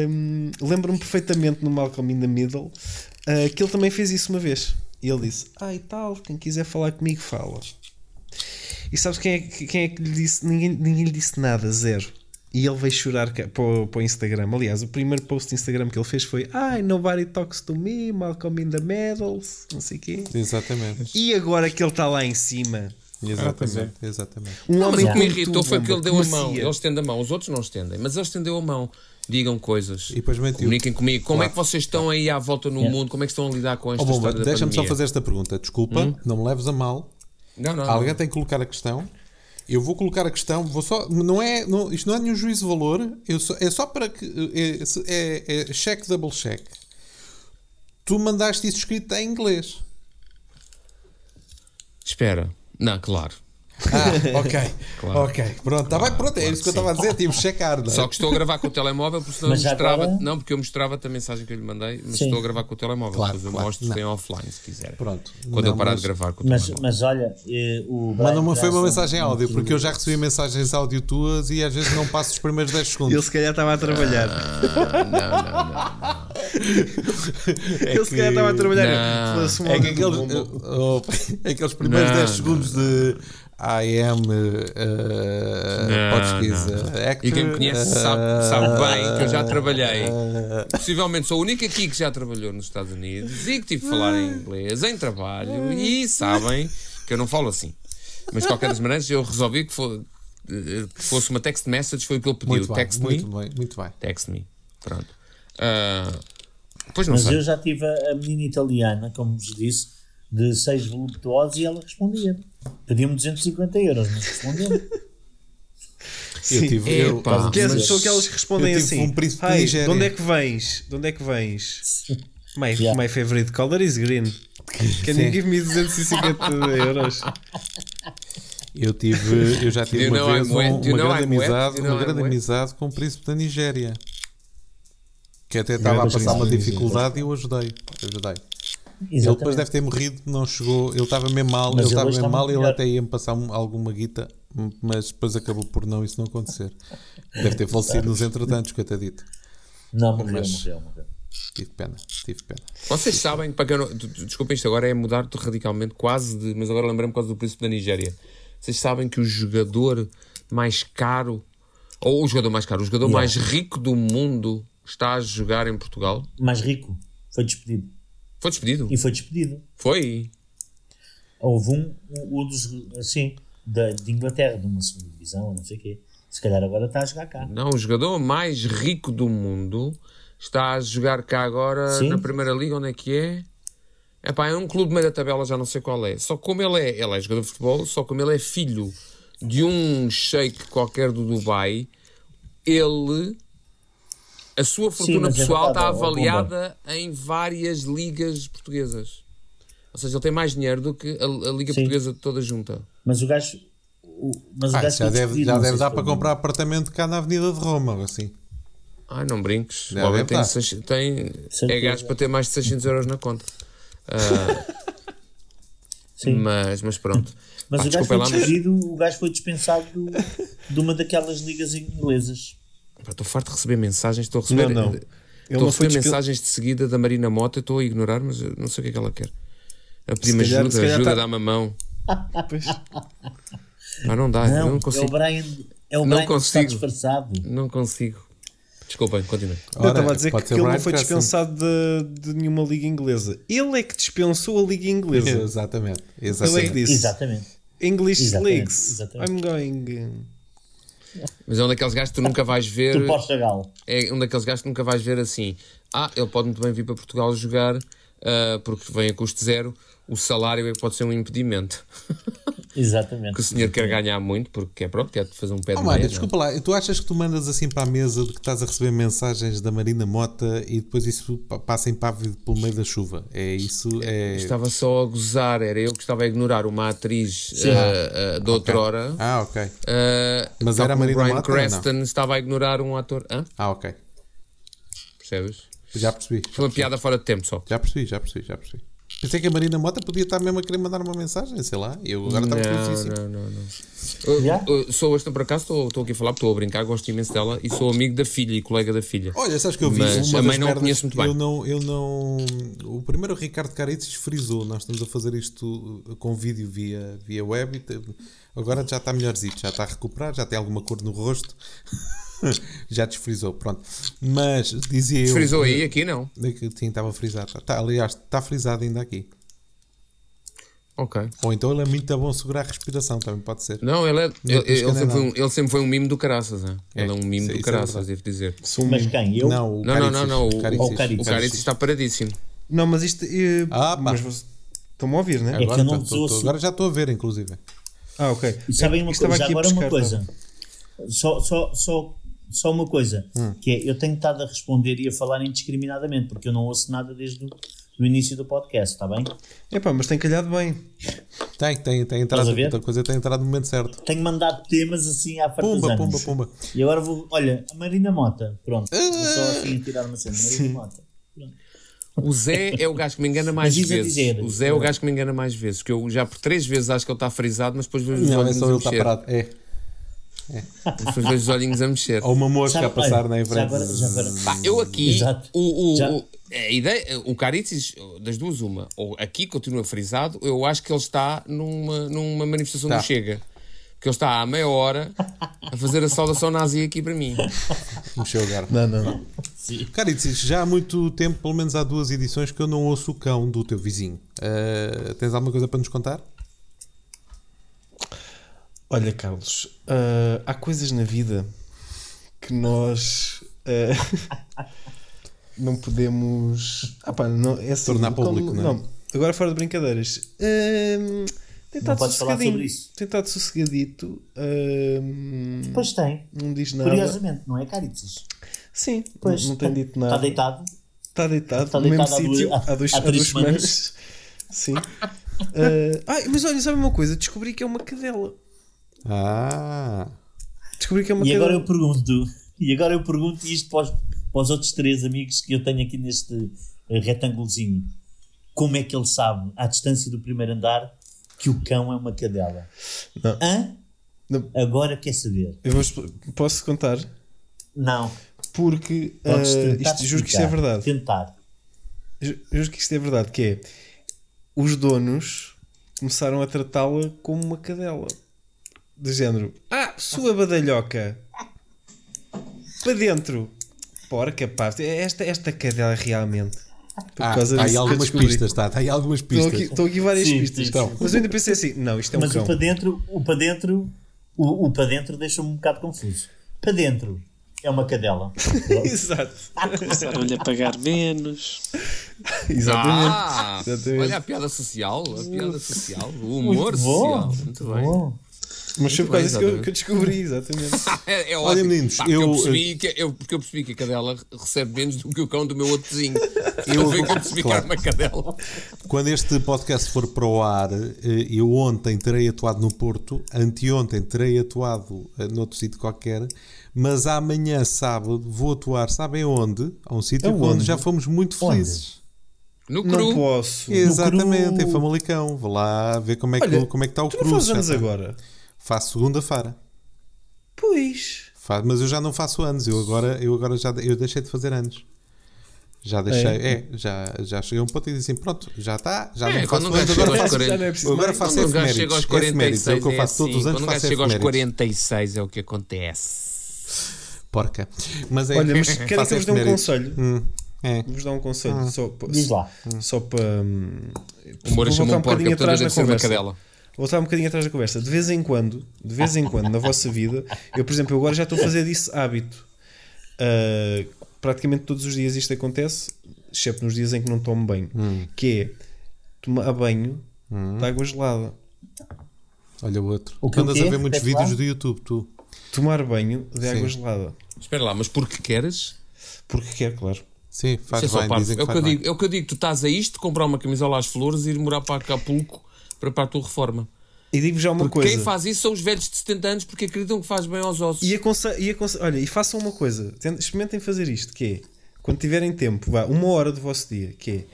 hum, lembro-me perfeitamente no Malcolm in the Middle ah, que ele também fez isso uma vez. E ele disse: Ah, e tal, quem quiser falar comigo, fala. E sabes quem é, que- quem é que lhe disse? Ninguém, ninguém lhe disse nada, zero. E ele veio chorar para o, para o Instagram. Aliás, o primeiro post do Instagram que ele fez foi Ai, nobody talks to me, Malcolm in the medals, não sei o quê. Exatamente. E agora que ele está lá em cima, Exatamente. Exatamente. um Não, mas homem o que me irritou foi que ele deu a mão. Ele estende a mão. Os outros não estendem, mas ele estendeu a mão. Digam coisas. E depois mentiu. Comuniquem comigo. Como é que vocês estão aí à volta no mundo? Como é que estão a lidar com esta Oh, Bomba, história da deixa-me só fazer esta pergunta. Desculpa, não me leves a mal. Não, não. Alguém não. tem que colocar a questão. Eu vou colocar a questão, vou só, não é, não, isto não é nenhum juízo de valor, eu só- é só para que é, é, é check double check. Tu mandaste isso escrito em inglês. Espera. Não, claro. Ah, ok. Claro. Ok. Pronto, tá bem, pronto, é isso que eu estava a dizer, tive que checar. Não é? Só que estou a gravar com o telemóvel, porque senão eu Mas já mostrava. agora- Não, porque eu mostrava-te a mensagem que eu lhe mandei, mas Sim. estou a gravar com o telemóvel. Claro, depois eu claro. mostro em offline, se quiser. Pronto. Quando Não, eu parar mas- de gravar com o Mas, telemóvel. mas olha, eh, o Manda-me foi uma mensagem áudio, porque eu já recebi mensagens áudio tuas e às vezes não passo os primeiros 10 segundos. Ele se calhar estava a trabalhar. Ah, não, não, não. ele se calhar estava a trabalhar. Não. Foda-se um É que aqueles, oh, é primeiros Não, 10 não, segundos de I am uh, Não, Portuguese não, actor. E quem me conhece sabe, uh, sabe bem que eu já trabalhei. Possivelmente sou o único aqui que já trabalhou nos Estados Unidos e que tive de falar em inglês, em trabalho, e sabem que eu não falo assim. Mas de qualquer das maneiras, eu resolvi que, eh, que fosse uma text message, foi o que ele pediu. Muito bem, text muito me. bem, muito bem. Text me. Pronto. Ah, pois não Mas sei. eu já tive a, a menina italiana, como vos disse, de 6 voluptuosos e ela respondia. Pedia-me 250 euros, mas respondeu. Eu tive, eu, Epá, Que é, mas- são aquelas que respondem assim: um príncipe "Hi, de Nigéria." de onde é que vens? De onde é que vens? My, Yeah. my favorite color is green. Can you give me 250 euros? eu tive, eu já tive uma vez um- uma grande amizade, uma grande amizade com o príncipe da Nigéria. Que até estava a passar uma dificuldade e eu ajudei. ajudei. Ele depois Exatamente. deve ter morrido, não chegou. Ele estava mesmo mal, Mas ele estava mesmo está mal muito ele até ia-me passar um- alguma guita, mas depois acabou por não isso não acontecer. Deve ter falecido nos entretantos, coitadito. Não, morreu, Mas- morreu, morreu. Tive pena, tive pena. Vocês sabem, para quem eu não, desculpem, isto agora é mudar radicalmente, quase de. Mas agora lembrei-me causa do príncipe da Nigéria. Vocês sabem que o jogador mais caro, ou o jogador mais caro, o jogador Yeah. mais rico do mundo está a jogar em Portugal? Mais rico, foi despedido. Foi despedido? E foi despedido. Foi. Houve um, um, um dos, assim, da, de Inglaterra, de uma segunda divisão, não sei o quê. Se calhar agora está a jogar cá. Não, o jogador mais rico do mundo está a jogar cá agora Sim. na Primeira Liga, onde é que é? Epá, é um clube de meio da tabela, já não sei qual é. Só como ele é, ele é jogador de futebol, só como ele é filho de um sheik qualquer do Dubai, ele, a sua fortuna mas é pessoal verdade, está avaliada em várias ligas portuguesas. Ou seja, ele tem mais dinheiro do que a, a Liga Sim. Portuguesa toda junta. Mas o gajo. O, mas o Ah, gajo já foi deve, já deve dar para comprar apartamento cá na Avenida de Roma, ou assim. Ai, não brinques. Já O tem, seis- tem é gajo para ter mais de 600 euros na conta. Ah, Sim. mas, mas pronto. Mas Pá, o gajo foi lá, mas o gajo foi dispensado do- de uma daquelas ligas inglesas. Estou farto de receber mensagens. Estou a receber, Não, não. Ele Estou a não foi receber mensagens de seguida da Marina Mota. Estou a ignorar, mas eu não sei o que é que ela quer. A pedir-me ajuda, calhar ajuda, tá- dá-me a mão. Pois. Pá, não dá, Não, não é o consigo. Brian, é o Não Brian que está consigo. disfarçado. Não consigo. Desculpem, continuem. Eu estava a dizer que ser ele não foi dispensado de, de nenhuma liga inglesa. Ele é que dispensou a liga inglesa. Exatamente. Ele é que exatamente. disse: Exatamente. English Exatamente, leagues. exatamente. I'm going. Mas é um daqueles gajos que tu nunca vais ver. Do Portugal. é um daqueles gajos que nunca vais ver assim. Ah, ele pode muito bem vir para Portugal jogar ah, porque vem a custo zero. O salário é que pode ser um impedimento. Exatamente. que o senhor quer ganhar muito porque é pronto, quer fazer um pé de Oh, meia. Mário, é? desculpa lá, tu achas que tu mandas assim para a mesa de que estás a receber mensagens da Marina Mota e depois isso pa- passa em pávido pelo meio da chuva? É isso? É... Estava só a gozar, era eu que estava a ignorar uma atriz ah, ah, de outrora. Ah, ok. ah, Mas era a Marina Bryan Mota não? Cranston estava a ignorar um ator. Hã? Ah, ok. Percebes? Já percebi. Foi uma piada fora de tempo só. Já percebi, já percebi, já percebi. Pensei que a Marina Mota podia estar mesmo a querer mandar uma mensagem, sei lá. Eu agora estava Não, curiosíssimo. não, não, não. Eu- Já? eu sou esta por acaso, estou, estou aqui a falar, porque estou a brincar, gosto imenso dela e sou amigo da filha e colega da filha. Olha, sabes que eu vi Mas uma a mãe não merdas conheço muito bem. Eu não, eu não. O primeiro o Ricardo Caritzes frisou. Nós estamos a fazer isto uh, com vídeo via, via web e agora já está melhorzito, já está a recuperar, já tem alguma cor no rosto. Já desfrizou, pronto. Mas dizia eu. Desfrizou aí, aqui não. Sim, estava frisado. Tá, aliás, está frisado ainda aqui. Ok. Ou então ele é muito bom segurar a respiração, também pode ser. Não, ele, é, ele, ele sempre foi um, ele sempre foi um mimo do caraças. né? É, Ele é um mimo do é caraças, devo dizer. Mas quem? Eu? Não, o Não, não, não, não. O, Caricis. o Caricis. o Caricis está paradíssimo. Não, mas isto. eh, Ah, pá. mas Estão-me a ouvir, né? que Agora, eu não tô- tô- assim. agora já estou a ver, inclusive. Ah, ok. E sabem uma Isto estava coisa, agora uma coisa. Só, só, só, só uma coisa, Hum. que é, eu tenho estado a responder e a falar indiscriminadamente, porque eu não ouço nada desde o do início do podcast, está bem? Epá, mas tem calhado bem. Tem, tem, tem entrado. Estás a ver? Muita coisa tem entrado no momento certo. Tenho mandado temas assim à Pumba, fartazana. pumba, pumba. E agora vou, olha, a Marina Mota, pronto, vou só assim tirar uma cena, Marina Mota. Pronto. O Zé é o gajo que me engana mais vezes. dizer. O Zé é o gajo que me engana mais vezes. Que eu já por três vezes acho que ele está frisado, mas depois vejo os Não, é olhinhos só a ele está parado. É. Depois vejo os olhinhos a mexer. Ou uma mosca Sabe, a passar olha, na já frente. agora- já agora- Pá, eu aqui, Exato. o, o, Já- o- a ideia, o Caritzis, das duas, uma, ou aqui continua frisado, eu acho que ele está numa, numa manifestação Tá. do Chega. Que ele está há meia hora a fazer a saudação nazi aqui para mim. Mexeu o garfo. Não, não, não. Cara, dizes, já há muito tempo, pelo menos há duas edições, que eu não ouço o cão do teu vizinho. Eh, tens alguma coisa para nos contar? Olha, Carlos, ah, há coisas na vida que nós ah, não podemos ah, pá, não, é assim, Tornar como- público, não é? agora fora de brincadeiras. Ahm, tem Não estado podes falar sossegadinho. sobre isso. Tem estado sossegadito. ahm, Pois tem, não diz nada. curiosamente, não é, Caritzes? Sim, Pois, não, não tem dito nada. Está deitado? Está deitado Está no mesmo deitado há duas- sítio há- dois, há há três duas semanas. Sim. Ah, ai, mas olha, sabe uma coisa? Descobri que é uma cadela. Ah, Descobri que é uma E cadela. agora eu pergunto, e agora eu pergunto isto para os, para os outros três amigos que eu tenho aqui neste eh, retângulozinho. Como é que ele sabe, à distância do primeiro andar, que o cão é uma cadela? Não. Hã? Não. Agora quer saber? Eu vou posso contar? Não. Porque tentar isto, juro que isto é verdade. Tentar. Ju- Juro que isto é verdade. Que é os donos começaram a tratá-la como uma cadela. Do género, ah, sua badalhoca para dentro, porca, pá, esta, esta cadela realmente. Por ah causa está aí disso que eu algumas pistas, está, está aí algumas Estão pistas. aqui, estão aqui várias Sim, pistas. sim. Mas eu ainda pensei assim: não, isto é um Mas cão. o para dentro, o para dentro, o, o para dentro deixa-me um bocado confuso. Para dentro é uma cadela. Exato. Começaram-lhe a pagar menos. Exatamente. Ah, Exatamente. olha a piada social, a piada social, o humor Muito bom. social. Muito bem. Mas foi por causa disso que eu, que descobri, exatamente. É, é Olha, ótimo. meninos, Pá, porque eu, eu- percebi que, eu, porque eu percebi que a cadela recebe menos do que o cão do meu outro vizinho. Eu, eu percebi que era claro. uma cadela. Quando este podcast for para o ar, eh, eu ontem terei atuado no Porto, anteontem terei atuado eh, noutro sítio qualquer, mas amanhã, sábado, vou atuar, sabem onde? A um sítio Aonde? onde já fomos muito felizes. No Não cru. posso. Exatamente, cru. em Famalicão. Vou lá ver como é que, Olha, como é que está o Tu não cru. fazes anos agora? Faço segunda-feira. Pois. Fa- Mas eu já não faço anos, eu agora, eu agora já eu deixei de fazer anos. Já deixei, é, já, já cheguei a um ponto e disse assim: pronto, já está, já É, não faço anos, agora aos faço, 40, já não é preciso agora faço Quando um gajo efemérides. chega aos Efemérides, é o que eu 46 faço todos os anos, Quando faço chega aos efemérides. 46 é o que acontece. Porca. Mas é, Olha, mas querem que eu faço vos dê um conselho? Hum, é. Vou-vos dar um conselho. Só, pa- Diz lá. Só para. hum, O Moura chamou um porca, bocadinho toda atrás na conversa. cadela. Vou voltar um bocadinho atrás da conversa. De vez em quando, de vez em quando, na vossa vida, eu, por exemplo, eu agora já estou a fazer disso hábito. Ah, praticamente todos os dias isto acontece, exceto nos dias em que não tomo banho. Que é tomar banho de água gelada. Olha o outro. O Tu andas quê? a ver muitos vídeos lá. do YouTube, tu. Tomar banho de água Sim. gelada. Espera lá, mas porque queres? Porque quer, claro. Sim, faz Isso é, bem, é, que o que faz eu bem. digo, é o que eu digo, tu estás a isto, comprar uma camisola às flores e ir morar para Acapulco para, para a tua reforma. E digo já uma Porque coisa. quem faz isso são os velhos de 70 anos porque acreditam que faz bem aos ossos. E, aconse e aconse olha, e façam uma coisa, experimentem fazer isto, que é, quando tiverem tempo, vá, uma hora do vosso dia, que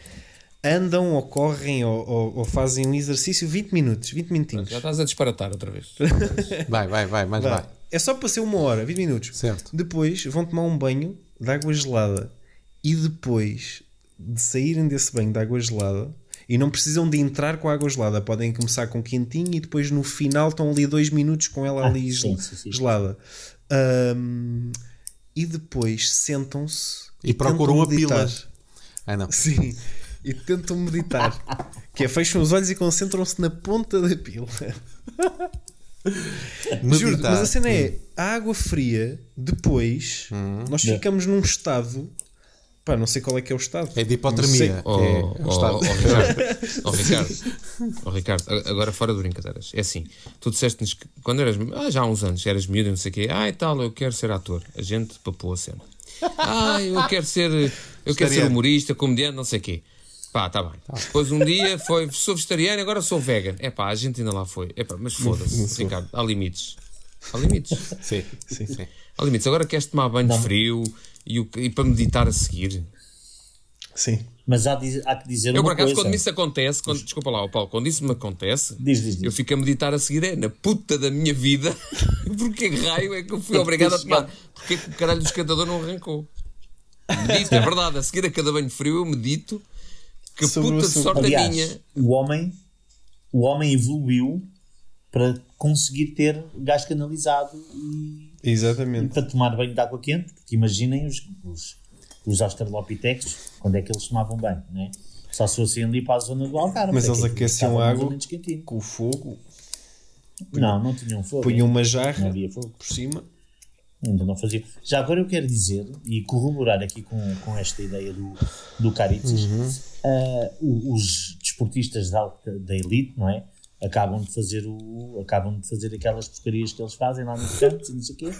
é, andam ou correm ou, ou- ou fazem um exercício 20 minutos, 20 minutinhos. Já estás a disparatar outra vez. Vai, vai, vai, mais Vá. vai. É só para ser uma hora, 20 minutos. Certo. Depois vão tomar um banho de água gelada e depois de saírem desse banho de água gelada e não precisam de entrar com a água gelada, podem começar com quentinho e depois no final estão ali dois minutos com ela Ah, ali sim, gel- sim, sim. gelada. Ahm, e depois sentam-se E procuram tentam a pila. Ah, não. Sim, e tentam meditar. que é fecham os olhos e concentram-se na ponta da pila. Juro, Meditar. mas a cena é a água fria, depois Hum. nós ficamos num estado. Pá, não sei qual é que é o estado. É de Não hipotermia. Oh, É, oh, o estado. oh, Ricardo, oh, Ricardo, oh, agora fora de brincadeiras. É assim, tu disseste-nos que quando eras, ah, já há uns anos, eras miúdo e não sei o quê, ah, e tal, eu quero ser ator. A gente papou a cena. Ah, eu quero ser, eu quero ser humorista, comediante, não sei o quê. Pá, tá bem. Depois um dia foi, sou vegetariano, agora sou vegan. É pá, a gente ainda lá foi. É pá, mas foda-se, Ricardo, há limites. Há limites. Sim, sim, sim. Há limites. Agora queres tomar banho frio e, o- e para meditar a seguir. Sim. Mas há, de- há que dizer Eu, uma por acaso, coisa. quando isso acontece, quando, desculpa lá, Paulo, quando isso me acontece, Diz, diz, diz. eu fico a meditar a seguir, é na puta da minha vida, porque raio é que eu fui obrigado a tomar? Porque é que o caralho do escantador não arrancou? Medito, é verdade, a seguir a cada banho frio eu medito, que Sobre puta de sorte a Aliás, minha. o homem, o homem evoluiu para conseguir ter gás canalizado e, e Exatamente. para tomar banho de água quente, porque imaginem os, os, os australopithecus, quando é que eles tomavam banho, né? Só se fossem ali para a zona do Algarve. Mas é eles que aqueciam mais água com o fogo, Não, não tinham fogo. punham uma Não jarra havia fogo. por cima. Ainda não fazia. Já agora eu quero dizer e corroborar aqui com, com esta ideia do, do Caritzis, Uhum. o- os desportistas da, da elite, não é? Acabam de fazer o acabam de fazer aquelas porcarias que eles fazem lá nos campos e não sei o quê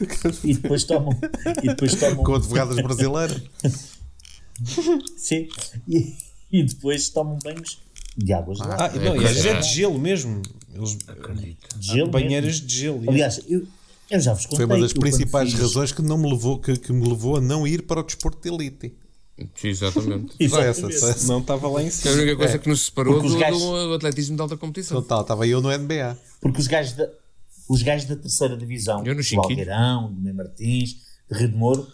e depois tomam e depois tomam Com advogadas brasileiras. sim, e, e depois tomam banhos de águas lá Ah, não, às vezes é de gelo mesmo. Eles, de gelo banheiras mesmo. de gelo. aliás eu, eu já vos contei Foi uma das principais fiz- razões que, não me levou, que, que me levou a não ir para o desporto de elite. Sim, exatamente. Só Exatamente. essa, só essa. não estava lá em É a cima. única coisa que nos separou do, gajos- do atletismo de alta competição. Total, estava eu no NBA. Porque os gajos da, os gajos da terceira divisão, Eu no do. Alqueirão, do Mem Martins, de Rio de Moro,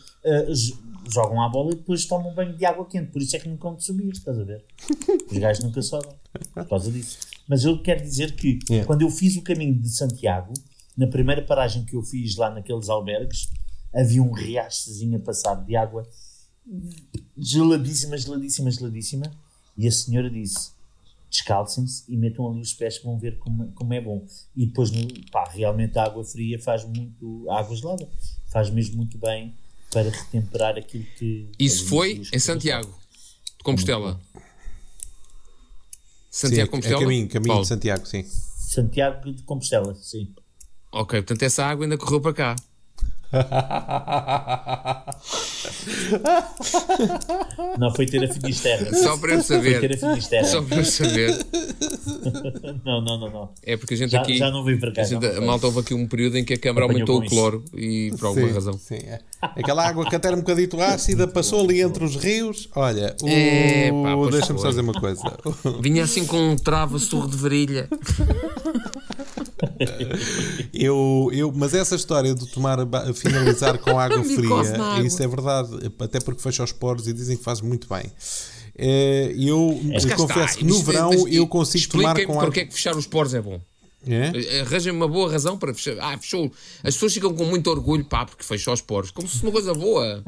j- jogam à bola e depois tomam banho de água quente. Por isso é que nunca vão subir, estás a ver? Os gajos nunca sobem por causa disso. Mas eu quero dizer que Yeah. quando eu fiz o caminho de Santiago, na primeira paragem que eu fiz lá naqueles albergues, havia um riachozinho a passar de água geladíssima, geladíssima, geladíssima. E a senhora disse: descalcem-se e metam ali os pés que vão ver como, como é bom. E depois, pá, realmente a água fria faz muito, a água gelada faz mesmo muito bem para retemperar aquilo que. Isso foi em Santiago, de Compostela. Sim, Santiago é, de Compostela? caminho, caminho Paulo. de Santiago, sim. Santiago de Compostela, sim. Ok, portanto essa água ainda correu para cá. Não foi ter a Finisterra. Só para eu Foi ter saber. a Finisterra. Só para eu saber. Não, não, não, não. É porque a gente Já, aqui. já não veio para cá. a, gente- a malta houve aqui um período em que a Câmara aumentou o isso. cloro e por alguma sim, razão. sim, é. Aquela água que até era um bocadito ácida, passou ali entre os rios. Olha, o... É, deixa-me só dizer uma coisa. Vinha assim com um trava surro de varilha. Eu, eu, mas essa história de tomar finalizar com água fria, água. isso é verdade, até porque fecha os poros e dizem que faz muito bem. Eh, Eu cá confesso que no Isto- verão mas eu consigo tomar com água. porque é que fechar os poros é bom. É? Arranjem uma boa razão para fechar. Ah, fechou. As pessoas ficam com muito orgulho, pá, porque fechou os poros. Como se fosse uma coisa boa.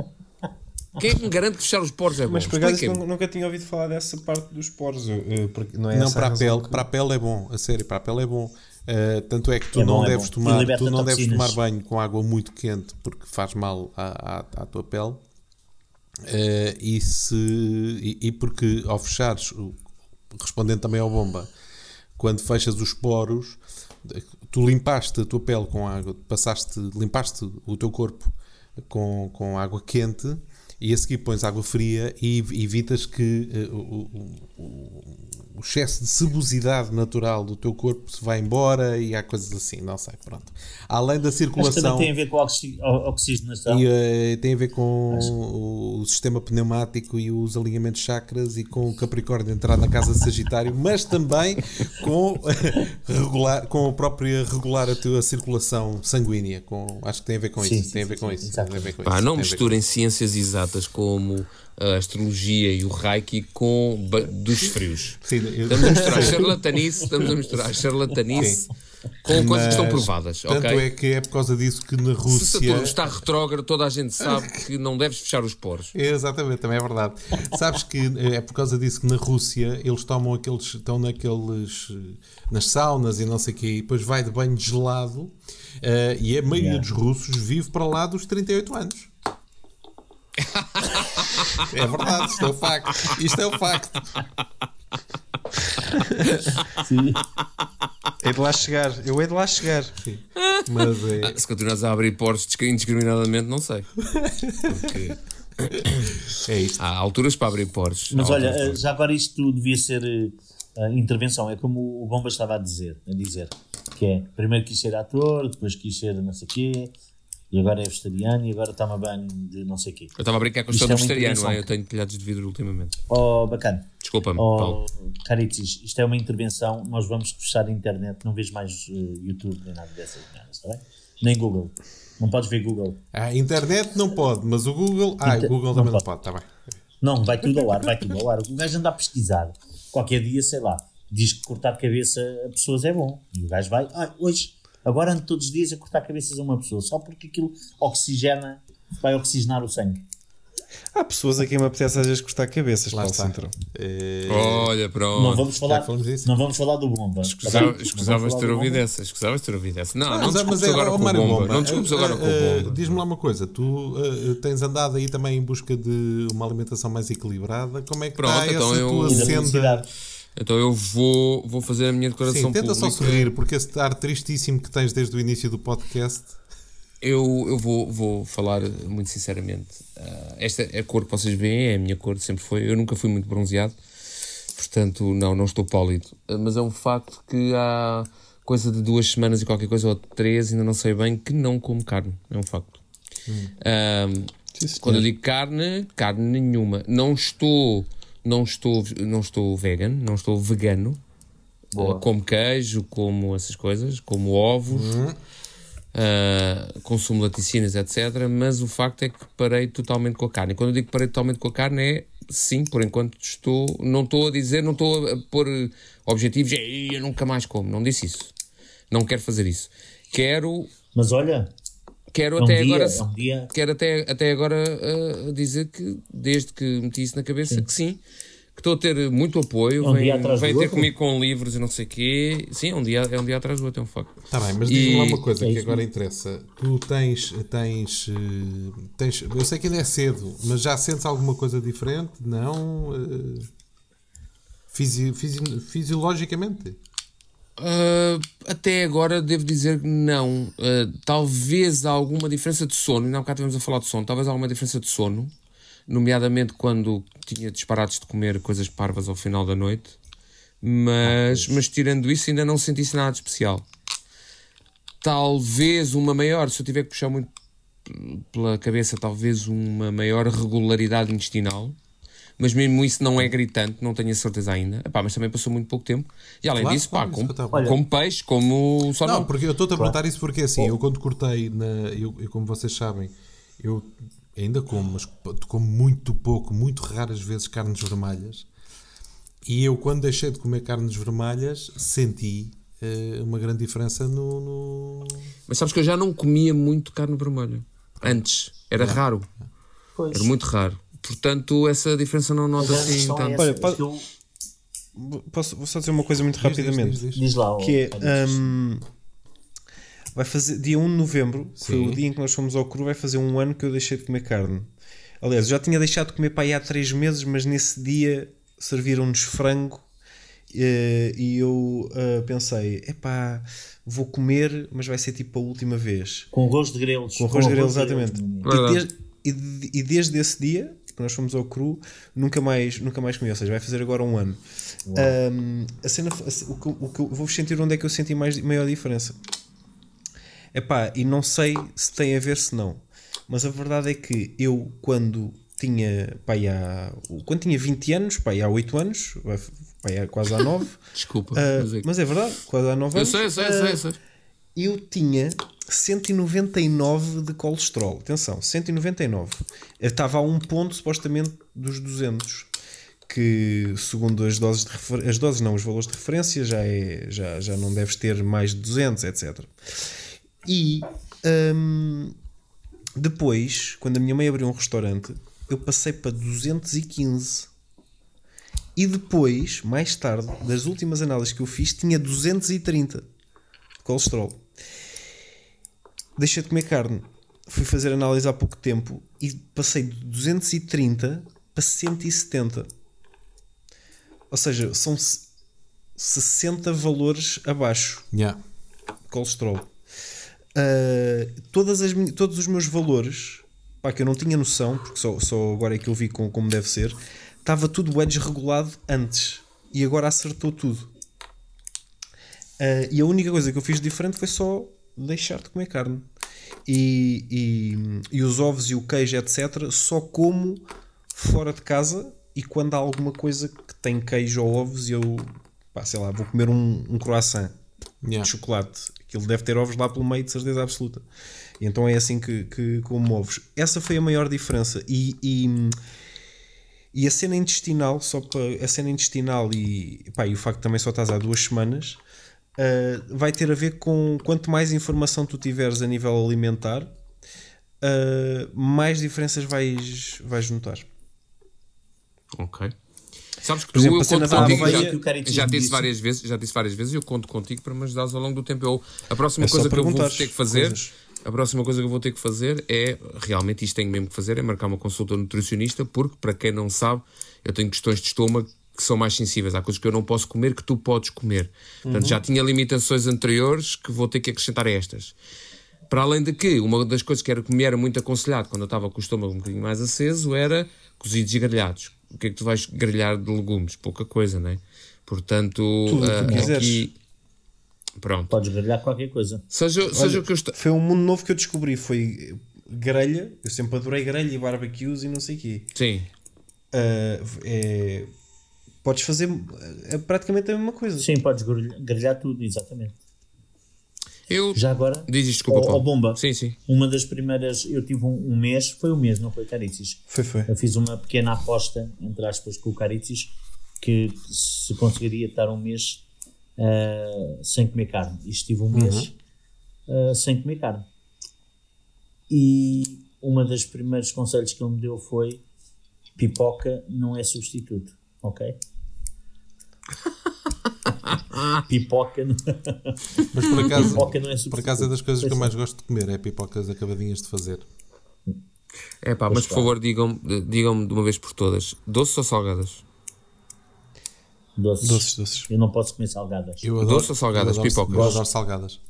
Quem é que me garante que fechar os poros é bom? Mas por acaso nunca tinha ouvido falar dessa parte dos poros. eh, porque não é Não, essa para a pele, que- para a pele é bom, a sério, para a pele é bom. Eh, tanto é que tu É não bom, é deves tomar, tu não deves tomar banho com água muito quente porque faz mal à, à, à tua pele. Eh, e, se, e, e porque ao fechares, respondendo também ao bomba, quando fechas os poros, tu limpaste a tua pele com água, passaste, limpaste o teu corpo com, com água quente e a seguir pões água fria e ev- evitas que eh, o, o- o- o excesso de sebosidade natural do teu corpo se vá embora e há coisas assim, não sei, pronto. Além da Mas também circulação tem a ver com a oxi- o- oxigenação. e eh, tem a ver com o, o sistema pneumático e os alinhamentos chakras e com o Capricórnio entrar na casa de Sagitário, mas também com regular, com a própria regular a tua circulação sanguínea. Com, acho que tem a ver com Sim, isso. sim, tem a ver com sim, isso. Tem a ver com Pá, isso, não misturem ciências exatas como a astrologia e o reiki com dos frios. Sim, eu- Estamos a misturar charlatanice, estamos a misturar charlatanice com coisas que estão Mas, provadas, Tanto ok? é que é por causa disso que na Se Rússia. Saturno está retrógrado, toda a gente sabe que não deves fechar os poros. Exatamente, também é verdade. Sabes que é por causa disso que na Rússia eles tomam aqueles, estão naqueles, eh, nas saunas e não sei o quê, e depois vai de banho gelado, eh, e a maioria Yeah. dos russos vive para lá dos 38 anos. É verdade, isto é o facto. Isto é o facto. Sim. Hei de lá chegar. Eu hei de lá chegar. Mas é. Ah, Se continuas a abrir disc- indiscriminadamente, não sei. Porque É isto. há alturas para abrir poros. Mas olha, para- já agora isto devia ser eh, intervenção. É como o Bomba estava a dizer, a dizer, que é primeiro quis ser ator, depois quis ser não sei o quê, e agora é vegetariano e agora toma banho de não sei o quê. Eu estava a brincar com o questão é vegetariano, é? eu tenho telhados de vidro ultimamente. Oh, bacana. Desculpa-me, Paulo. Oh, Caritis, isto é uma intervenção. Nós vamos fechar a internet. Não vês mais eh, YouTube nem nada dessas merdas, está bem? Nem Google. Não podes ver Google. A internet não pode, mas o Google. Ah, Inter- o Google também não pode. pode, está bem. Não, vai tudo ao ar, vai tudo ao ar. O gajo anda a pesquisar. Qualquer dia, sei lá, diz que cortar cabeça a pessoas é bom. E o gajo vai, ah, hoje, agora ando todos os dias a cortar cabeças a uma pessoa, só porque aquilo oxigena, vai oxigenar o sangue. Há pessoas a quem me apetece às vezes cortar cabeças, Lá Paulo está. Centrão. Eh, Olha, Não pronto. vamos falar, não vamos falar do bomba. Escusava-? Escusavas Não ter ouvido essa. Escusavas ter ouvido essa. Não, Ah, não mas, mas desculpes é, agora com o bomba. Não desculpes eh, agora com eh, o bomba. Diz-me lá uma coisa, tu eh, tens andado aí também em busca de uma alimentação mais equilibrada. Como é que Pronto, está então essa eu- tua da senda? Então eu vou, vou fazer a minha declaração Sim, tenta pública. só sorrir, porque esse ar tristíssimo que tens desde o início do podcast. Eu, eu vou, vou falar muito sinceramente. Ah, esta é a cor que vocês veem, é a minha cor, sempre foi. Eu nunca fui muito bronzeado, portanto, não, não estou pálido. Ah, mas é um facto que há coisa de duas semanas e qualquer coisa, ou três, ainda não sei bem, que não como carne. É um facto. Ah, quando eu digo carne, carne nenhuma. Não estou, não estou, não estou vegan, não estou vegano. Ah, como queijo, como essas coisas, como ovos. Uh, consumo laticínios, etc. Mas o facto é que parei totalmente com a carne. E quando eu digo parei totalmente com a carne, é sim, por enquanto estou. Não estou a dizer, não estou a pôr eh, objetivos, "Ei, eu nunca mais como. Não disse isso. Não quero fazer isso. Quero, Mas olha, quero um até dia, agora. um dia. Quero até, até agora uh, dizer que, desde que meti isso na cabeça, que sim, que estou a ter muito apoio, um vem, dia atrás vem do ter outro. comigo com livros e não sei o quê. Sim, é um dia, é um dia atrás do outro, é um facto. Está bem, mas diz-me lá uma coisa É que agora mesmo. interessa. Tu tens, tens, eh, tens. Eu sei que ainda é cedo, mas já sentes alguma coisa diferente? Não? eh, fisi- fisi- fisiologicamente? Uh, até agora devo dizer que não. Uh, talvez há alguma diferença de sono, ainda há bocado estivemos a falar de sono, talvez há alguma diferença de sono, nomeadamente quando tinha disparados de comer coisas parvas ao final da noite, mas, mas tirando isso ainda não senti nada de especial. Talvez uma maior, se eu tiver que puxar muito pela cabeça, talvez uma maior regularidade intestinal. Mas mesmo isso não é gritante, não tenho a certeza ainda. Epá, mas também passou muito pouco tempo. E além Claro, disso, pá, claro, como, como peixe, como só Não, não. porque eu estou-te a perguntar isso porque assim, eu quando cortei, na, eu, eu, como vocês sabem, eu ainda como, mas como muito pouco, muito raras vezes carnes vermelhas. E eu quando deixei de comer carnes vermelhas, senti eh, uma grande diferença no, no- Mas sabes que eu já não comia muito carne vermelha. Antes. Era raro. Pois. Era muito raro. Portanto, essa diferença não nota assim é tanto. Olha, é pode- que eu- Posso, vou só dizer uma coisa muito Diz, rapidamente. diz, diz. Diz lá. ó, que é hum, vai fazer dia 1 de novembro foi o dia em que nós fomos ao cru vai fazer um ano que eu deixei de comer carne aliás eu já tinha deixado de comer para aí há 3 meses mas nesse dia serviram-nos frango eh, e eu eh, pensei epá vou comer mas vai ser tipo a última vez Com arroz de grelos. com arroz de grelo exatamente amigo. e e, e desde esse dia que nós fomos ao cru nunca mais nunca mais comi ou seja vai fazer agora um ano Hum, a cena, a o que, o que eu vou sentir onde é que eu senti mais, maior diferença. Epá, e não sei se tem a ver se não, mas a verdade é que eu quando tinha, pá, há, quando tinha 20 anos, pá, há 8 anos, pá, há quase há 9, Desculpa. ah, mas é mas é verdade, quase há 9 Eu anos. eu sei, eu ah, sei, eu sei. eu tinha 199 de colesterol. Atenção, 199. Eu estava a um ponto supostamente dos 200. que segundo as doses de refer... as doses não, os valores de referência já, é, já, já não deves ter mais de 200, etc. E hum, depois, quando a minha mãe abriu um restaurante, eu passei para 215. E depois, mais tarde, das últimas análises que eu fiz, tinha 230 de colesterol. Deixei de comer carne. Fui fazer análise há pouco tempo e passei de 230 para 170. Ou seja, são se- 60 valores abaixo Yeah. colesterol. Uh, todas as, todos os meus valores, pá, que eu não tinha noção, porque só, só agora é que eu vi com, como deve ser, estava tudo edge regulado antes e agora acertou tudo. Uh, e a única coisa que eu fiz diferente foi só deixar de comer carne. E, e, e os ovos e o queijo, etc., só como fora de casa e quando há alguma coisa que tem queijo ou ovos e eu, pá, sei lá, vou comer um, um croissant Yeah. de chocolate. Aquilo deve ter ovos lá pelo meio, de certeza absoluta. E então é assim que, que como ovos. Essa foi a maior diferença. E, e, e a cena intestinal, só para a cena intestinal e, pá, e o facto de também só estás há duas semanas, ah, vai ter a ver com quanto mais informação tu tiveres a nível alimentar, ah, mais diferenças vais, vais notar. Ok. Sabes que Por exemplo, eu conto contigo, já, que o Caritas já disse várias vezes, já disse várias vezes e eu conto contigo para me ajudares ao longo do tempo. Eu, a próxima É coisa que eu vou ter que fazer, coisas. a próxima coisa que eu vou ter que fazer é, realmente isto tenho mesmo que fazer, é marcar uma consulta nutricionista, porque para quem não sabe, eu tenho questões de estômago que são mais sensíveis. Há coisas que eu não posso comer que tu podes comer. Portanto, Uhum. já tinha limitações anteriores que vou ter que acrescentar a estas. Para além de que, uma das coisas que era, que me era muito aconselhado quando eu estava com o estômago um bocadinho mais aceso era cozidos e grelhados. O que é que tu vais grelhar de legumes? Pouca coisa, não é? Portanto, Tudo o que tu quiseres. aqui. Pronto. Podes grelhar qualquer coisa. Seja, seja o que eu estou. Foi um mundo novo que eu descobri. Foi grelha. Eu sempre adorei grelha e barbecues e não sei o quê. Sim. Ah, é- podes fazer é praticamente a mesma coisa. Sim, podes grelhar, tudo, exatamente. Eu. Já agora, Diz isto, desculpa, ó Paulo. Bomba. Sim, sim. uma das primeiras, eu tive um, um mês, foi um mês, não foi Caritzis. Foi, foi. Eu fiz uma pequena aposta, entre aspas, com o Caritzis, que se conseguiria estar um mês ah, sem comer carne. E estive um mês ah, sem comer carne. E uma das primeiros conselhos que ele me deu foi pipoca não é substituto, ok? pipoca não, Mas por acaso, pipoca não é por acaso é das coisas que eu Pois mais gosto de comer, é pipocas acabadinhas de fazer. É pá, mas por favor, digam-me digam de uma vez por todas: doces ou salgadas? Doces. Doces, doces. Eu não posso comer salgadas. Eu Doce ou salgadas? eu adoro, Pipocas? Eu adoro salgadas.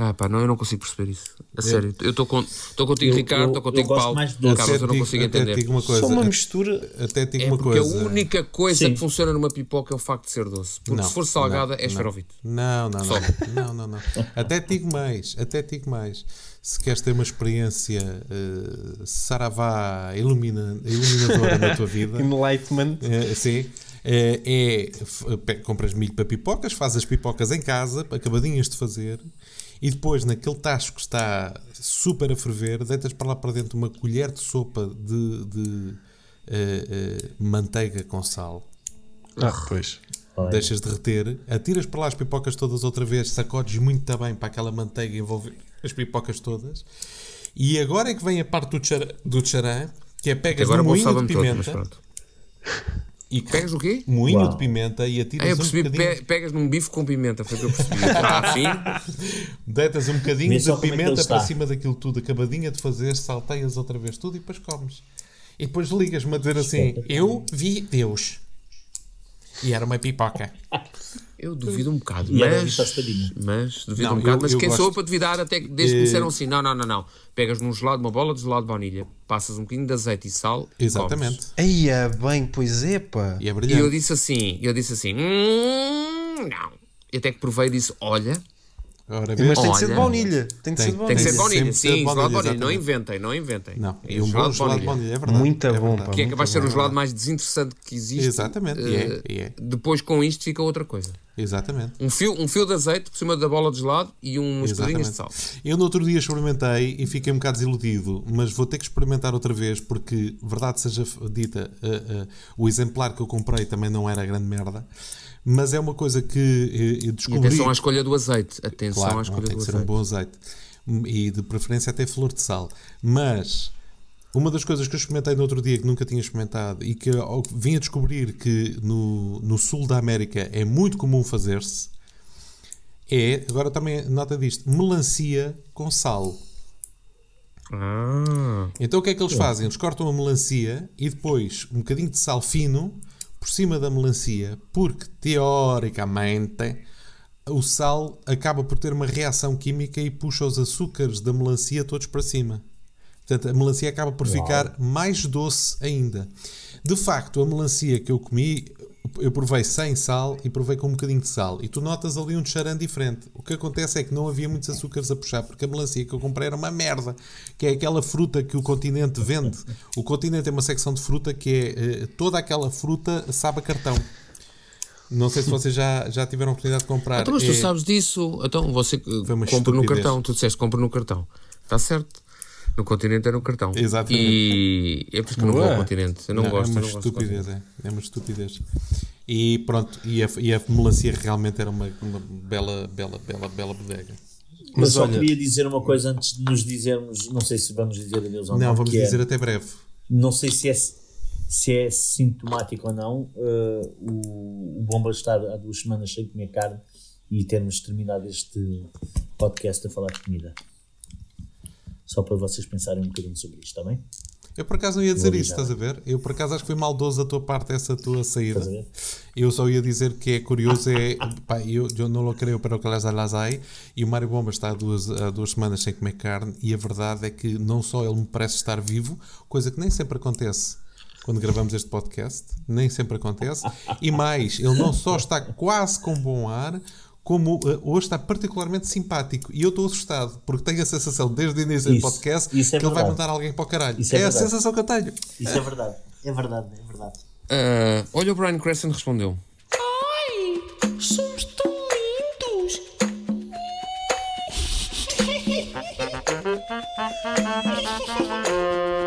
Ah, pá, não, eu não consigo perceber isso. A sério, eu estou contigo, Eu- Ricardo, eu- estou contigo, eu gosto Paulo. mais de. Carlos, eu não digo- consigo entender. digo uma coisa. Só uma mistura. Até digo É uma porque coisa. a única coisa Sim. que funciona numa pipoca é o facto de ser doce. Porque Não, se for salgada, não, é esferovite. Não, não, não. Não, não, não. Até digo mais, até digo mais. Se queres ter uma experiência eh, saravá ilumina, iluminadora na tua vida, Enlightenment. eh, sim, eh, é, pe- compras milho para pipocas, fazes as pipocas em casa, acabadinhas de fazer, e depois naquele tacho que está super a ferver, deitas para lá para dentro uma colher de sopa de, de, eh, eh, manteiga com sal Ah, pois. Deixas derreter, atiras para lá as pipocas todas outra vez, sacodes muito bem para aquela manteiga envolver as pipocas todas. E agora é que vem a parte do, tchara, do que é pegas Agora no moinho de todo, mas pimenta pronto. E Pegas o quê? moinho Uau. de pimenta e Ah, atiras eu um percebi, bocadinho, pe- pegas num bife com pimenta, foi o que eu percebi. Ah, assim? deitas um bocadinho Vê de é pimenta para está. cima daquilo tudo, acabadinha de fazer, salteias outra vez tudo e depois comes. E depois ligas-me a dizer assim: Eu vi Deus. E era uma pipoca. Eu duvido um bocado, E era mas, mas duvido Não, um bocado. eu- mas eu quem sou gosto. eu para duvidar até que desde que me disseram assim: não, não, não, não. Pegas num gelado, uma bola de gelado de baunilha, passas um bocadinho de azeite e sal. Exatamente. Aí é bem, pois é, pá. E é E eu disse assim, eu disse assim, "Hum, não. E até que provei e disse, olha, Ora, Mas tem que ser de baunilha. Tem que ser de tem que ser baunilha. de baunilha. Sim, gelado de baunilha, baunilha. Não inventem, não inventem. Não, É e um bom gelado de baunilha, é verdade. Muito é bom, pá. Que é capaz de ser o gelado mais desinteressante que existe. Exatamente, e é, Eh, e é. Depois com isto fica outra coisa. Exatamente. Um fio, um fio de azeite por cima da bola de gelado e umas pedrinhas de sal. Eu no outro dia experimentei e fiquei um bocado desiludido, mas vou ter que experimentar outra vez porque, verdade seja dita, uh, uh, o exemplar que eu comprei também não era grande merda. Mas é uma coisa que eu E descobri. atenção à escolha do azeite. Atenção Claro, à escolha tem do que ser um bom azeite. E de preferência até flor de sal. Mas uma das coisas que eu experimentei no outro dia que nunca tinha experimentado e que vim a descobrir que no, no sul da América é muito comum fazer-se é, agora também nota disto, melancia com sal. Ah, Então o que é que eles fazem? Eles cortam a melancia e depois um bocadinho de sal fino por cima da melancia, porque teoricamente o sal acaba por ter uma reação química e puxa os açúcares da melancia todos para cima. Portanto, a melancia acaba por ficar mais doce ainda. De facto, a melancia que eu comi, eu provei sem sal e provei com um bocadinho de sal. E tu notas ali um charan diferente. O que acontece é que não havia muitos açúcares a puxar, porque a melancia que eu comprei era uma merda. Que é aquela fruta que o continente vende. O continente tem uma secção de fruta que é eh, toda aquela fruta sabe a cartão. Não sei se vocês já, já tiveram a oportunidade de comprar. então, mas tu É- sabes disso. Então você compra no cartão. Tu disseste compra no cartão. Está certo. No continente era no cartão. Exatamente. E é por isso que eu não vou ao continente. Eu não, Não, gosto. É uma não gosto de estupidez, é. É uma estupidez. E pronto, e a, e a melancia realmente era uma, uma bela, bela, bela, bela bodega. Mas Mas só olha- queria dizer uma coisa antes de nos dizermos, não sei se vamos dizer adeus ou não. Não, vamos que é- dizer até breve. não sei se é, se é sintomático ou não eh, o, o Bomba estar há duas semanas sem comer carne e termos terminado este podcast a falar de comida. Só para vocês pensarem um bocadinho sobre isto, está bem? Eu por acaso não ia dizer isso, avisar. estás a ver? Eu por acaso acho que foi maldoso da tua parte essa tua saída. Estás a ver? Eu só ia dizer que é curioso, é. Pá, eu, eu não lo creio para o que las las hay. E o Mário Bomba está há duas, há duas semanas sem comer carne. E a verdade é que não só ele me parece estar vivo, coisa que nem sempre acontece quando gravamos este podcast, nem sempre acontece. E mais, ele não só está quase com bom ar, como eh, hoje está particularmente simpático. E eu estou assustado, porque tenho a sensação desde o início do podcast isso é que ele vai verdade. mandar alguém para o caralho. Isso é é a verdade. sensação que eu tenho. Isso é verdade. É verdade, é verdade. Ah, olha, o Brian Crescent respondeu. Ai, somos tão lindos.